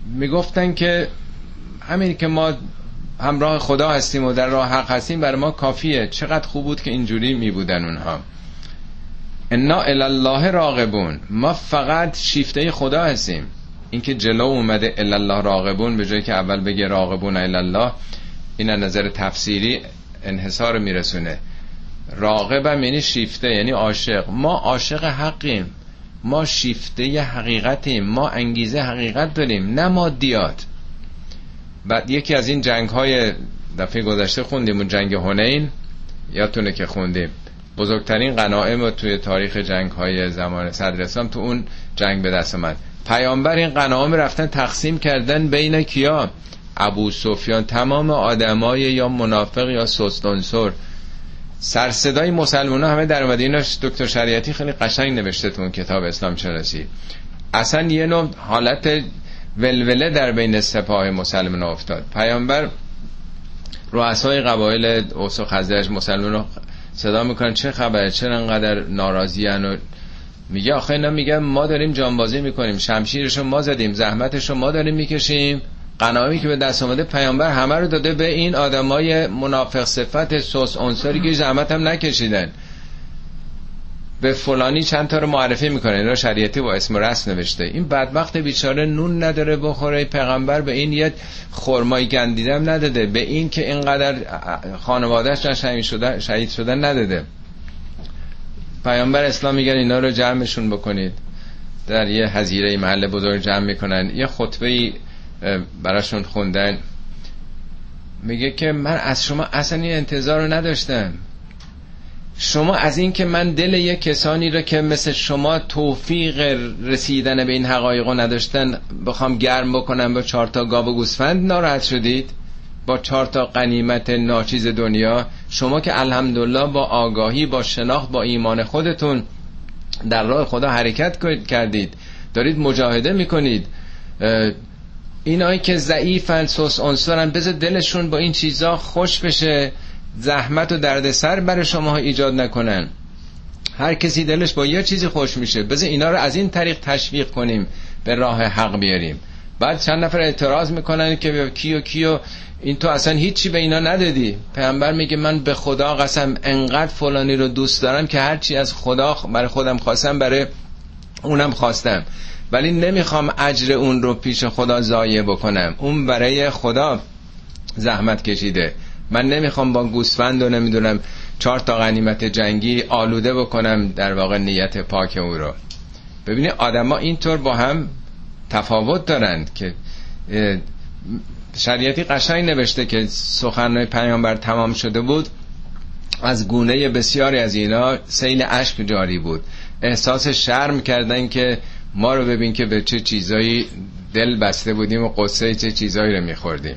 می‌گفتن که همین که ما همراه خدا هستیم و در راه حق هستیم برای ما کافیه. چقدر خوب بود که اینجوری می بودن اونها. انا الله راغبون. ما فقط شیفته خدا هستیم. اینکه جلو اومده الله راغبون به جایی که اول بگه راغبون الله این نظر تفسیری انحصار میرسونه. راغبم یعنی شیفته یعنی عاشق. ما عاشق حقیم. ما شیفته حقیقتیم. ما انگیزه حقیقت داریم. نه مادیات بعد یکی از این جنگ های دفعه گذشته خوندیم اون جنگ هنین یادتونه که خوندیم. بزرگترین قناعم توی تاریخ جنگ های زمان صدر اسلام تو اون جنگ به دست آمد پیامبر این قناعم رفتن تقسیم کردن بین کیا؟ ابو سفیان. تمام آدمای یا منافق یا سستانسور. سرصدای مسلمان ها همه در اومده ایناش دکتر شریعتی خیلی قشنگ نوشته تو اون کتاب اسلام شناسی اصلا یه نوع حالت ولوله در بین سپاه مسلمان افتاد. پیامبر رؤسای قبایل اوس و خزرج مسلمان رو صدا می‌کنن چه خبره؟ چرا انقدر ناراضی و میگه آخه اینا میگن ما داریم جانبازی می‌کنیم. شمشیرشو ما زدیم زحمتشو ما داریم می‌کشیم. قنامی که به دست آمده پیامبر همه رو داده به این آدمای منافق صفت سوس انصاری که زحمت هم نکشیدن. به فلانی چند تا رو معرفی می‌کنه. اینا شریعتی با اسم رسم نوشته. این بدبخت بیچاره نون نداره بخوره. پیغمبر به این یه خرمای گندیدم نداده. به این که اینقدر خانوادهش شهید شدن شهید شدن نداده. پیامبر اسلام میگن اینا رو جمعشون بکنید. در یه حزیره محل بزرگ جمع می‌کنن. یه خطبه براشون خوندن. میگه که من از شما اصلا این انتظار رو نداشتم. شما از این که من دل یک کسانی را که مثل شما توفیق رسیدن به این حقایق نداشتن بخوام گرم بکنم با چهار تا گاو گوسفند ناراحت شدید؟ با چهار تا قنیمت ناچیز دنیا؟ شما که الحمدلله با آگاهی با شناخت با ایمان خودتون در راه خدا حرکت کردید. دارید مجاهده می‌کنید. اینایی که ضعیفن سوس انصارن بذار دلشون با این چیزا خوش بشه. زحمت و دردسر برای شما ایجاد نکنن. هر کسی دلش با یه چیزی خوش میشه بذار اینا رو از این طریق تشویق کنیم به راه حق بیاریم. بعد چند نفر اعتراض می‌کنن که کیو کیو این تو اصلا هیچی به اینا ندادی. پیامبر میگه من به خدا قسم انقدر فلانی رو دوست دارم که هرچی از خدا برای خودم خواستم برای اونم خواستم. ولی نمی‌خوام اجر اون رو پیش خدا ضایع بکنم. اون برای خدا زحمت کشیده. من نمی‌خوام با گوسفند و نمی‌دونم چهار تا غنیمت جنگی آلوده بکنم در واقع نیت پاک او رو. ببینید آدما اینطور با هم تفاوت دارند که شریعتی قشنگ نوشته که سخنهای پیامبر تمام شده بود. از گونه بسیاری از اینا سیل اشک جاری بود. احساس شرم کردن که ما رو ببین که به چه چیزایی دل بسته بودیم و قصه چه چیزایی رو میخوردیم.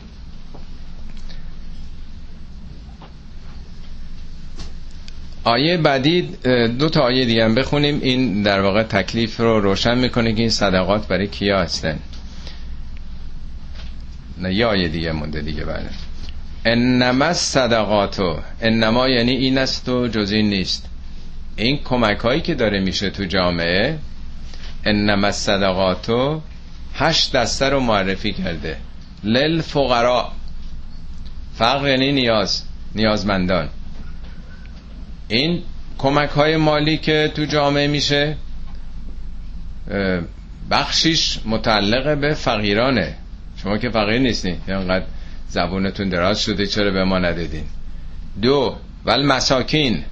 آیه بعدی دو تا آیه دیگه هم بخونیم. این در واقع تکلیف رو روشن می‌کنه که این صدقات برای کیا هستن. نه یه آیه دیگه مونده دیگه بله انما صدقاتو انما یعنی این است و جز این نیست. این کمک هایی که داره میشه تو جامعه انما صدقاتو هشت دسته رو معرفی کرده. لل فقرا فقر یعنی نیاز نیازمندان. این کمک های مالی که تو جامعه میشه بخشیش متعلق به فقیرانه. شما که فقیر نیستین اینقدر زبونتون دراز شده چرا به ما ندادین؟ دو ول مساکین.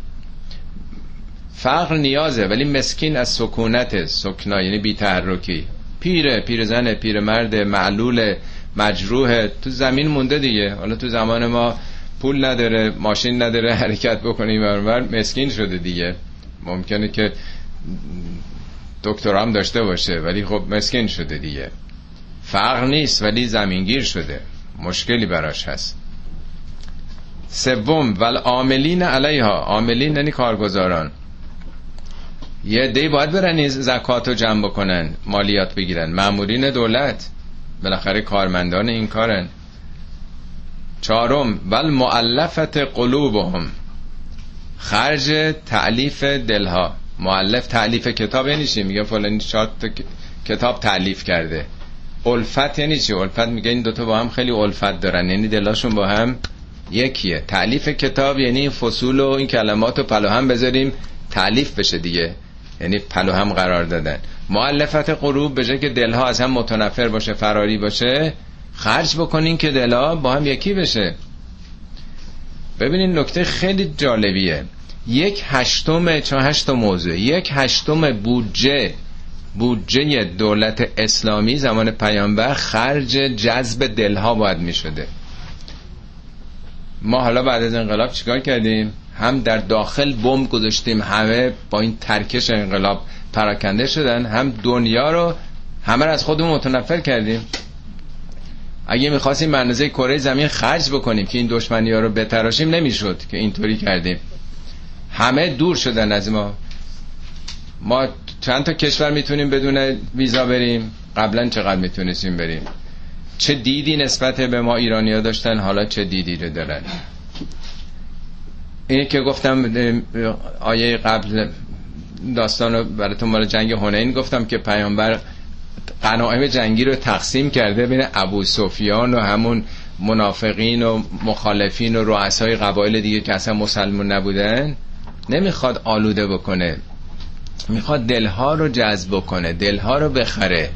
فقر نیازه ولی مسکین از سکونت سکنا یعنی بی تحرکی. پیره پیرزن پیرمرد معلول مجروح. تو زمین مونده دیگه. حالا تو زمان ما پول نداره ماشین نداره حرکت بکنه برمار مسکین شده دیگه. ممکنه که دکتر هم داشته باشه ولی خب مسکین شده دیگه. فرق نیست ولی زمینگیر شده. مشکلی براش هست. سوم ول عاملین علیها. عاملین یعنی کارگزاران. یه دی باید برن زکات رو جمع بکنن مالیات بگیرن. مامورین دولت. بالاخره کارمندان این کارن. چهارم ول معلفت قلوبهم. خرج تعلیف دلها. معلف تعلیف کتاب یعنی چی؟ میگه فلانی چهار کتاب تعلیف کرده. الفت یعنی چی؟ الفت میگه این دوتا با هم خیلی الفت دارن. یعنی دلاشون با هم یکیه. تعلیف کتاب یعنی فصول و این کلمات رو پلو هم بذاریم تعلیف بشه دیگه. یعنی پلو هم قرار دادن. معلفت قلوب به جای که دلها از هم متنفر باشه فراری باشه خرج بکنین که دلا با هم یکی بشه. ببینین نکته خیلی جالبیه. یک هشتم چه هشتم موضوع. یک هشتم بودجه. بودجه دولت اسلامی زمان پیامبر خرج جذب دلها باید می شده ما حالا بعد از انقلاب چیکار کردیم؟ هم در داخل بمب گذاشتیم همه با این ترکش انقلاب پراکنده شدن هم دنیا رو همه از خودمون متنفر کردیم. اگه می‌خواستیم به کره زمین خرج بکنیم که این دشمنی ها رو بتراشیم نمی‌شد که اینطوری کردیم. همه دور شدن از ما. ما چند تا کشور می‌تونیم بدون ویزا بریم؟ قبلا چقدر می‌تونستیم بریم؟ چه دیدی نسبت به ما ایرانیا داشتن؟ حالا چه دیدی رو دارن؟ اینی که گفتم آیه قبل داستان رو براتون مال جنگ هنین گفتم که پیامبر قناعم جنگی رو تقسیم کرده بین ابو سفیان و همون منافقین و مخالفین و رؤسای قبایل دیگه که اصلا مسلمون نبودن. نمی‌خواد آلوده بکنه. می‌خواد دلها رو جذب بکنه دلها رو بخره.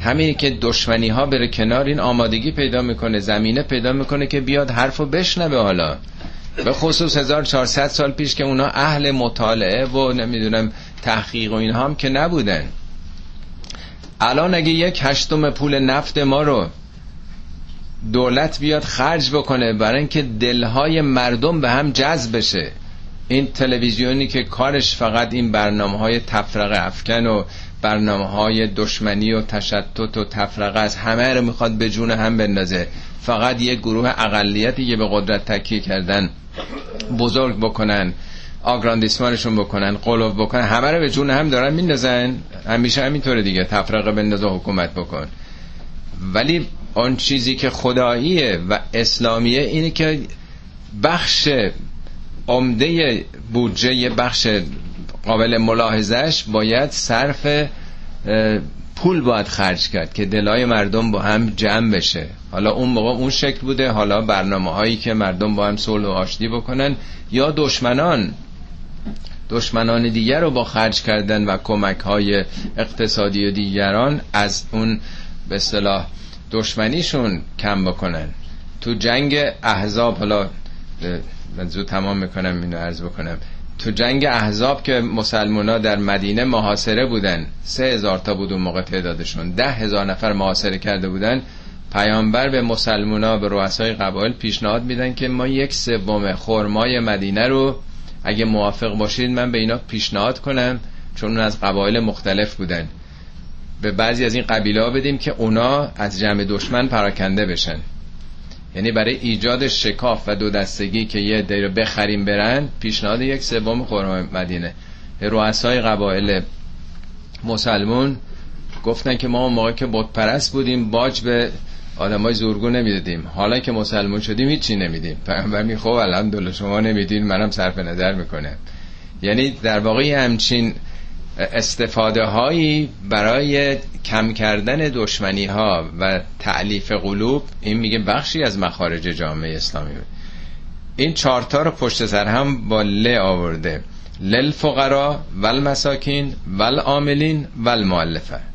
همین که دشمنی ها بره کنار این آمادگی پیدا می‌کنه زمینه پیدا می‌کنه که بیاد حرفو بشنوه حالا. به خصوص 1400 سال پیش که اونا اهل مطالعه و نمی‌دونم تحقیق و اینها هم که نبودن. الان اگه یک هشتم پول نفت ما رو دولت بیاد خرج بکنه برای اینکه دلهای مردم به هم جذب بشه این تلویزیونی که کارش فقط این برنامه های تفرقه افکن و برنامه های دشمنی و تشتت و تفرقه از همه رو می‌خواد به جون هم بندازه. فقط یک گروه اقلیتی که به قدرت تکیه کردن بزرگ بکنن آگراندیسمانشون بکنن قلوب بکنن همه رو به جون هم دارن میندازن. همیشه همینطوره دیگه. تفرقه بندازه حکومت بکن. ولی آن چیزی که خداییه و اسلامیه اینه که بخش عمده بودجه بخش قابل ملاحظش باید صرف پول باید خرج کرد که دلای مردم با هم جمع بشه. حالا اون موقع اون شکل بوده حالا برنامه هایی که مردم با هم صلح و آشتی بکنن یا دشمنان. دشمنان دیگر رو با خرج کردن و کمک های اقتصادی و دیگران از اون به صلاح دشمنیشون کم بکنن. تو جنگ احزاب حالا من زود تمام می‌کنم اینو عرض بکنم. تو جنگ احزاب که مسلمونا در مدینه محاصره بودن سه هزار تا بود اون موقع تعدادشون. ده هزار نفر محاصره کرده بودن. پیامبر به مسلمونا به رؤسای قبایل پیشنهاد میدن که ما یک سوم خرمای مدینه رو اگه موافق باشید من به اینا پیشنهاد کنم چون اون از قبایل مختلف بودن. به بعضی از این قبیله بدیم که اونا از جمع دشمن پراکنده بشن. یعنی برای ایجاد شکاف و دو دستگی که یه دی رو بخریم برن پیشنهاد یک سوم خرم مدینه. رؤسای قبایل مسلمون گفتن که ما اون موقع که بت پرست بودیم باج به آدمای زورگو نمی‌دادیم. حالا که مسلمون شدیم هیچی نمیدیم. پیامبر می خب الحمدلله شما نمیدین منم صرف نظر می‌کنه یعنی در واقع همچین استفاده هایی برای کم کردن دشمنی ها و تعلیف قلوب این میگه بخشی از مخارج جامعه اسلامی این چارتا رو پشت سر هم با ل آورده. للفقرا والمساکین والعاملین والمؤلفه.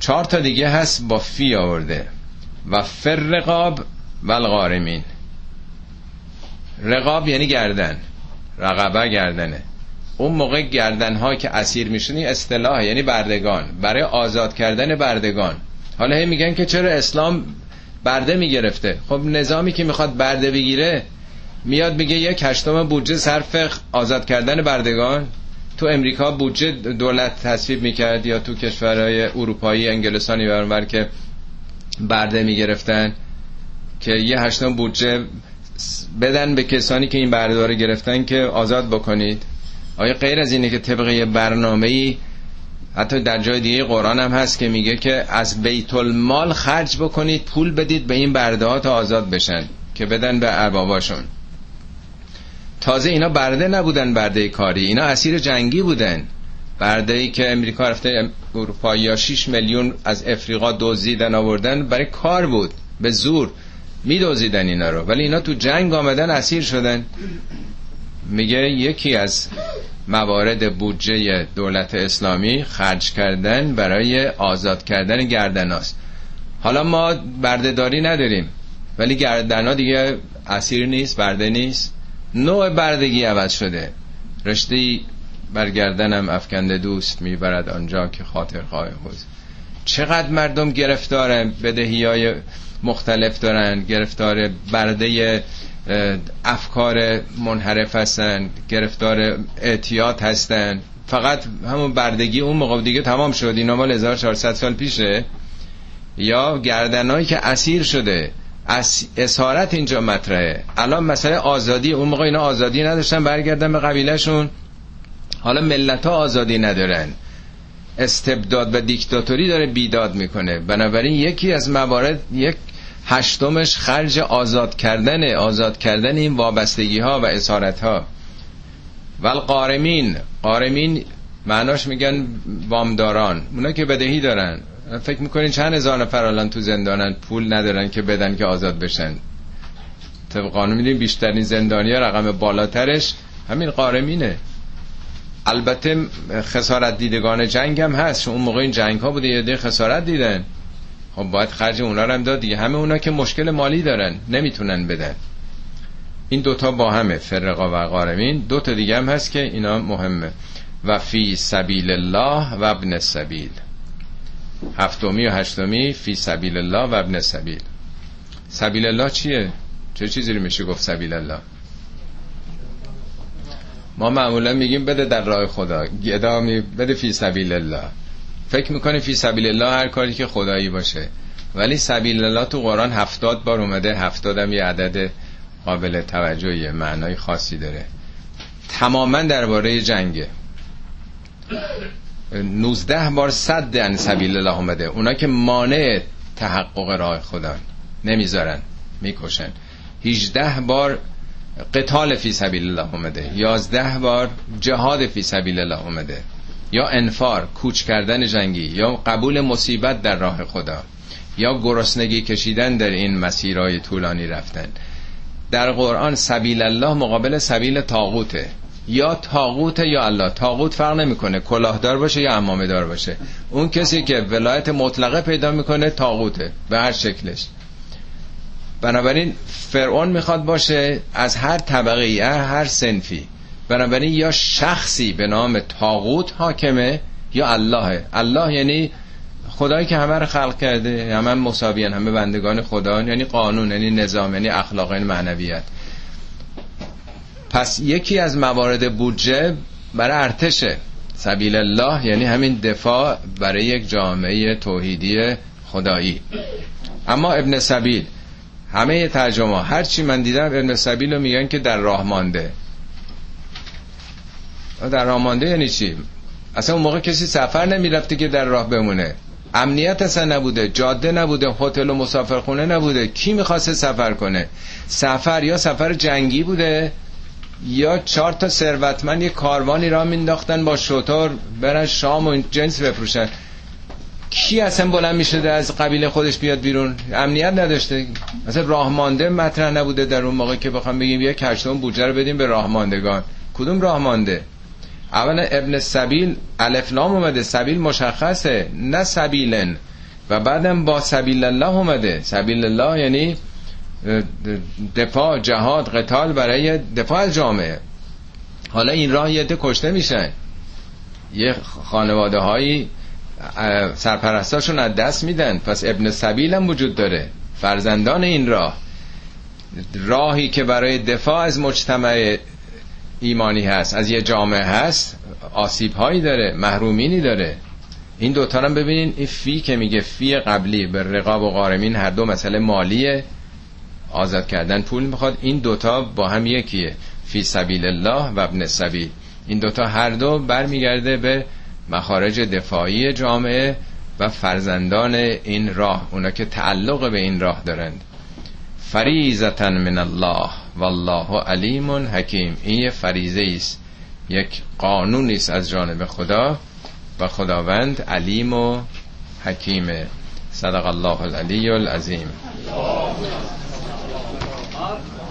چهار تا دیگه هست با فی آورده. و فر رقاب والغارمین رقاب یعنی گردن. رقبه گردنه. اون موقع گردن ها که اسیر میشن اصطلاح یعنی بردگان. برای آزاد کردن بردگان. حالا هی میگن که چرا اسلام برده می‌گرفته؟ خب نظامی که می‌خواد برده بگیره میاد میگه یک هشتم بودجه صرف آزاد کردن بردگان. تو امریکا بودجه دولت تصویب می‌کرد یا تو کشورهای اروپایی انگلستانی برانور که برده می‌گرفتن که یه هشتم بودجه بدن به کسانی که این برده گرفتن که آزاد بکنید. آیا غیر از اینه که طبق یه برنامه ای حتی در جای دیگه قرآن هم هست که میگه که از بیت المال خرج بکنید پول بدید به این برده ها تا آزاد بشن که بدن به ارباباشون تازه اینا برده نبودن برده کاری. اینا اسیر جنگی بودن. برده ای که امریکا رفته اروپا یا 6 میلیون از افریقا دزدیدن آوردن برای کار بود. به زور میدوزیدن اینا رو. ولی اینا تو جنگ آمدن اسیر شدن. میگه یکی از موارد بودجه دولت اسلامی خرج کردن برای آزاد کردن گردناست. حالا ما بردهداری نداریم. ولی گردنا دیگه اسیر نیست برده نیست. نوع بردگی عوض شده. رشته برگردنم افکنده دوست می‌برد آنجا که خاطر خواهی خوز چقدر مردم گرفتار بدهی های مختلف دارن گرفتار برده افکار منحرف هستن گرفتار اعتیاد هستن. فقط همون بردگی اون موقع دیگه تمام شد. اینا مال 1400 سال پیشه. یا گردنهایی که اسیر شده. اسارت اینجا مطرحه. الان مسئله آزادی اون موقع اینا آزادی نداشتن برگردن به قبیلهشون. حالا ملت ها آزادی ندارن. استبداد و دیکتاتوری داره بیداد می‌کنه. بنابراین یکی از موارد یک هشتمش خرج آزاد کردن آزاد کردن این وابستگی ها و اسارت ها و قارمین قارمین معناش میگن وامداران. اونا که بدهی دارن. فکر می‌کنین چند هزار نفر الان تو زندانن؟ پول ندارن که بدن که آزاد بشن. طبق قانون می‌دونیم بیشترین زندانی رقم بالاترش همین قارمینه. البته خسارت دیدگان جنگ هم هست. چون اون موقع این جنگ ها بوده یه خسارت دیدن. خب باید خرج اونا رو هم داد دیگه. همه اونا که مشکل مالی دارن نمی‌تونن بدن. این دوتا با همه فرقا و قارمین. دوتا دیگه هم هست که اینا مهمه. و فی سبیل الله و ابن سبیل. هفتمی و هشتمی فی سبیل الله و ابن سبیل. سبیل الله چیه؟ چه چیزی رو میشه گفت سبیل الله ما معمولا میگیم بده در راه خدا گدا می بده فی سبیل الله فکر می‌کنه فی سبیل الله هر کاری که خدایی باشه. ولی سبیل الله تو قرآن هفتاد بار اومده هفتاد هم یه عدد قابل توجهی معنای خاصی داره. تماما درباره جنگه. 19 بار صد ان سبیل الله اومده. اونا که مانع تحقق راه خدا نمی‌ذارن. می‌کشن. 18 بار قتال فی سبیل الله اومده. 11 بار جهاد فی سبیل الله اومده. یا انفار کوچ کردن جنگی. یا قبول مصیبت در راه خدا. یا گرسنگی کشیدن در این مسیرهای طولانی رفتن. در قرآن سبیل الله مقابل سبیل تاغوته یا تاغوت یا الله. تاغوت فرق نمی‌کنه. کلاهدار باشه یا امامه دار باشه. اون کسی که ولایت مطلقه پیدا می‌کنه تاغوته به هر شکلش. بنابراین فرعون می‌خواد باشه از هر طبقه ای هر سنفی. بنابراین یا شخصی به نام تاغوت حاکمه یا الله. الله یعنی خدایی که همه رو خلق کرده همه مساویان همه بندگان خدا یعنی قانون یعنی نظام یعنی اخلاق یعنی معنویت. پس یکی از موارد بودجه برای ارتشه سبیل الله یعنی همین دفاع برای یک جامعه توحیدی خدایی. اما ابن سبیل همه ترجمه هر چی من دیدم ابن سبیل رو میگن که در راه مانده. در راه مانده یعنی چی؟ اصلا اون موقع کسی سفر نمی‌رفته که در راه بمونه. امنیت اصلا نبوده جاده نبوده هتل و مسافرخونه نبوده. کی می‌خواسته سفر کنه؟ سفر یا سفر جنگی بوده؟ یا چهار تا ثروتمند یه کاروانی را مینداختن با شطور برن شام و جنس بفروشن. کی اصلا بلند می‌شده از قبیله خودش بیاد بیرون؟ امنیت نداشته. مثلا راهمانده مطرح نبوده در اون موقع که بخوام بگیم یه کشتون بودجه رو بدیم به راهماندگان. کدوم راهمانده؟ اولا ابن سبیل الفلام اومده. سبیل مشخصه. نه سبیلن. و بعدم با سبیل الله اومده. سبیل الله یعنی دفاع جهاد قتال برای دفاع جامعه. حالا این راه یه کشته میشن. یه خانواده هایی سرپرستاشون از دست میدن. پس ابن سبیل هم وجود داره. فرزندان این راه. راهی که برای دفاع از مجتمع ایمانی هست از یه جامعه هست آسیب هایی داره محرومینی داره. این دوتا هم ببینین این فی که میگه فی قبلی به رقاب و قارمین هر دو مسئله مالیه. آزاد کردن پول می‌خواد. این دوتا با هم یکیه فی سبیل الله و ابن سبیل. این دوتا هر دو برمیگرده به مخارج دفاعی جامعه و فرزندان این راه. اونا که تعلق به این راه دارند. فریزتا من الله. والله علیم حکیم. این یه فریزه است یک قانونی است از جانب خدا و خداوند علیم و حکیمه. صدق الله العلی العظیم. Ağır.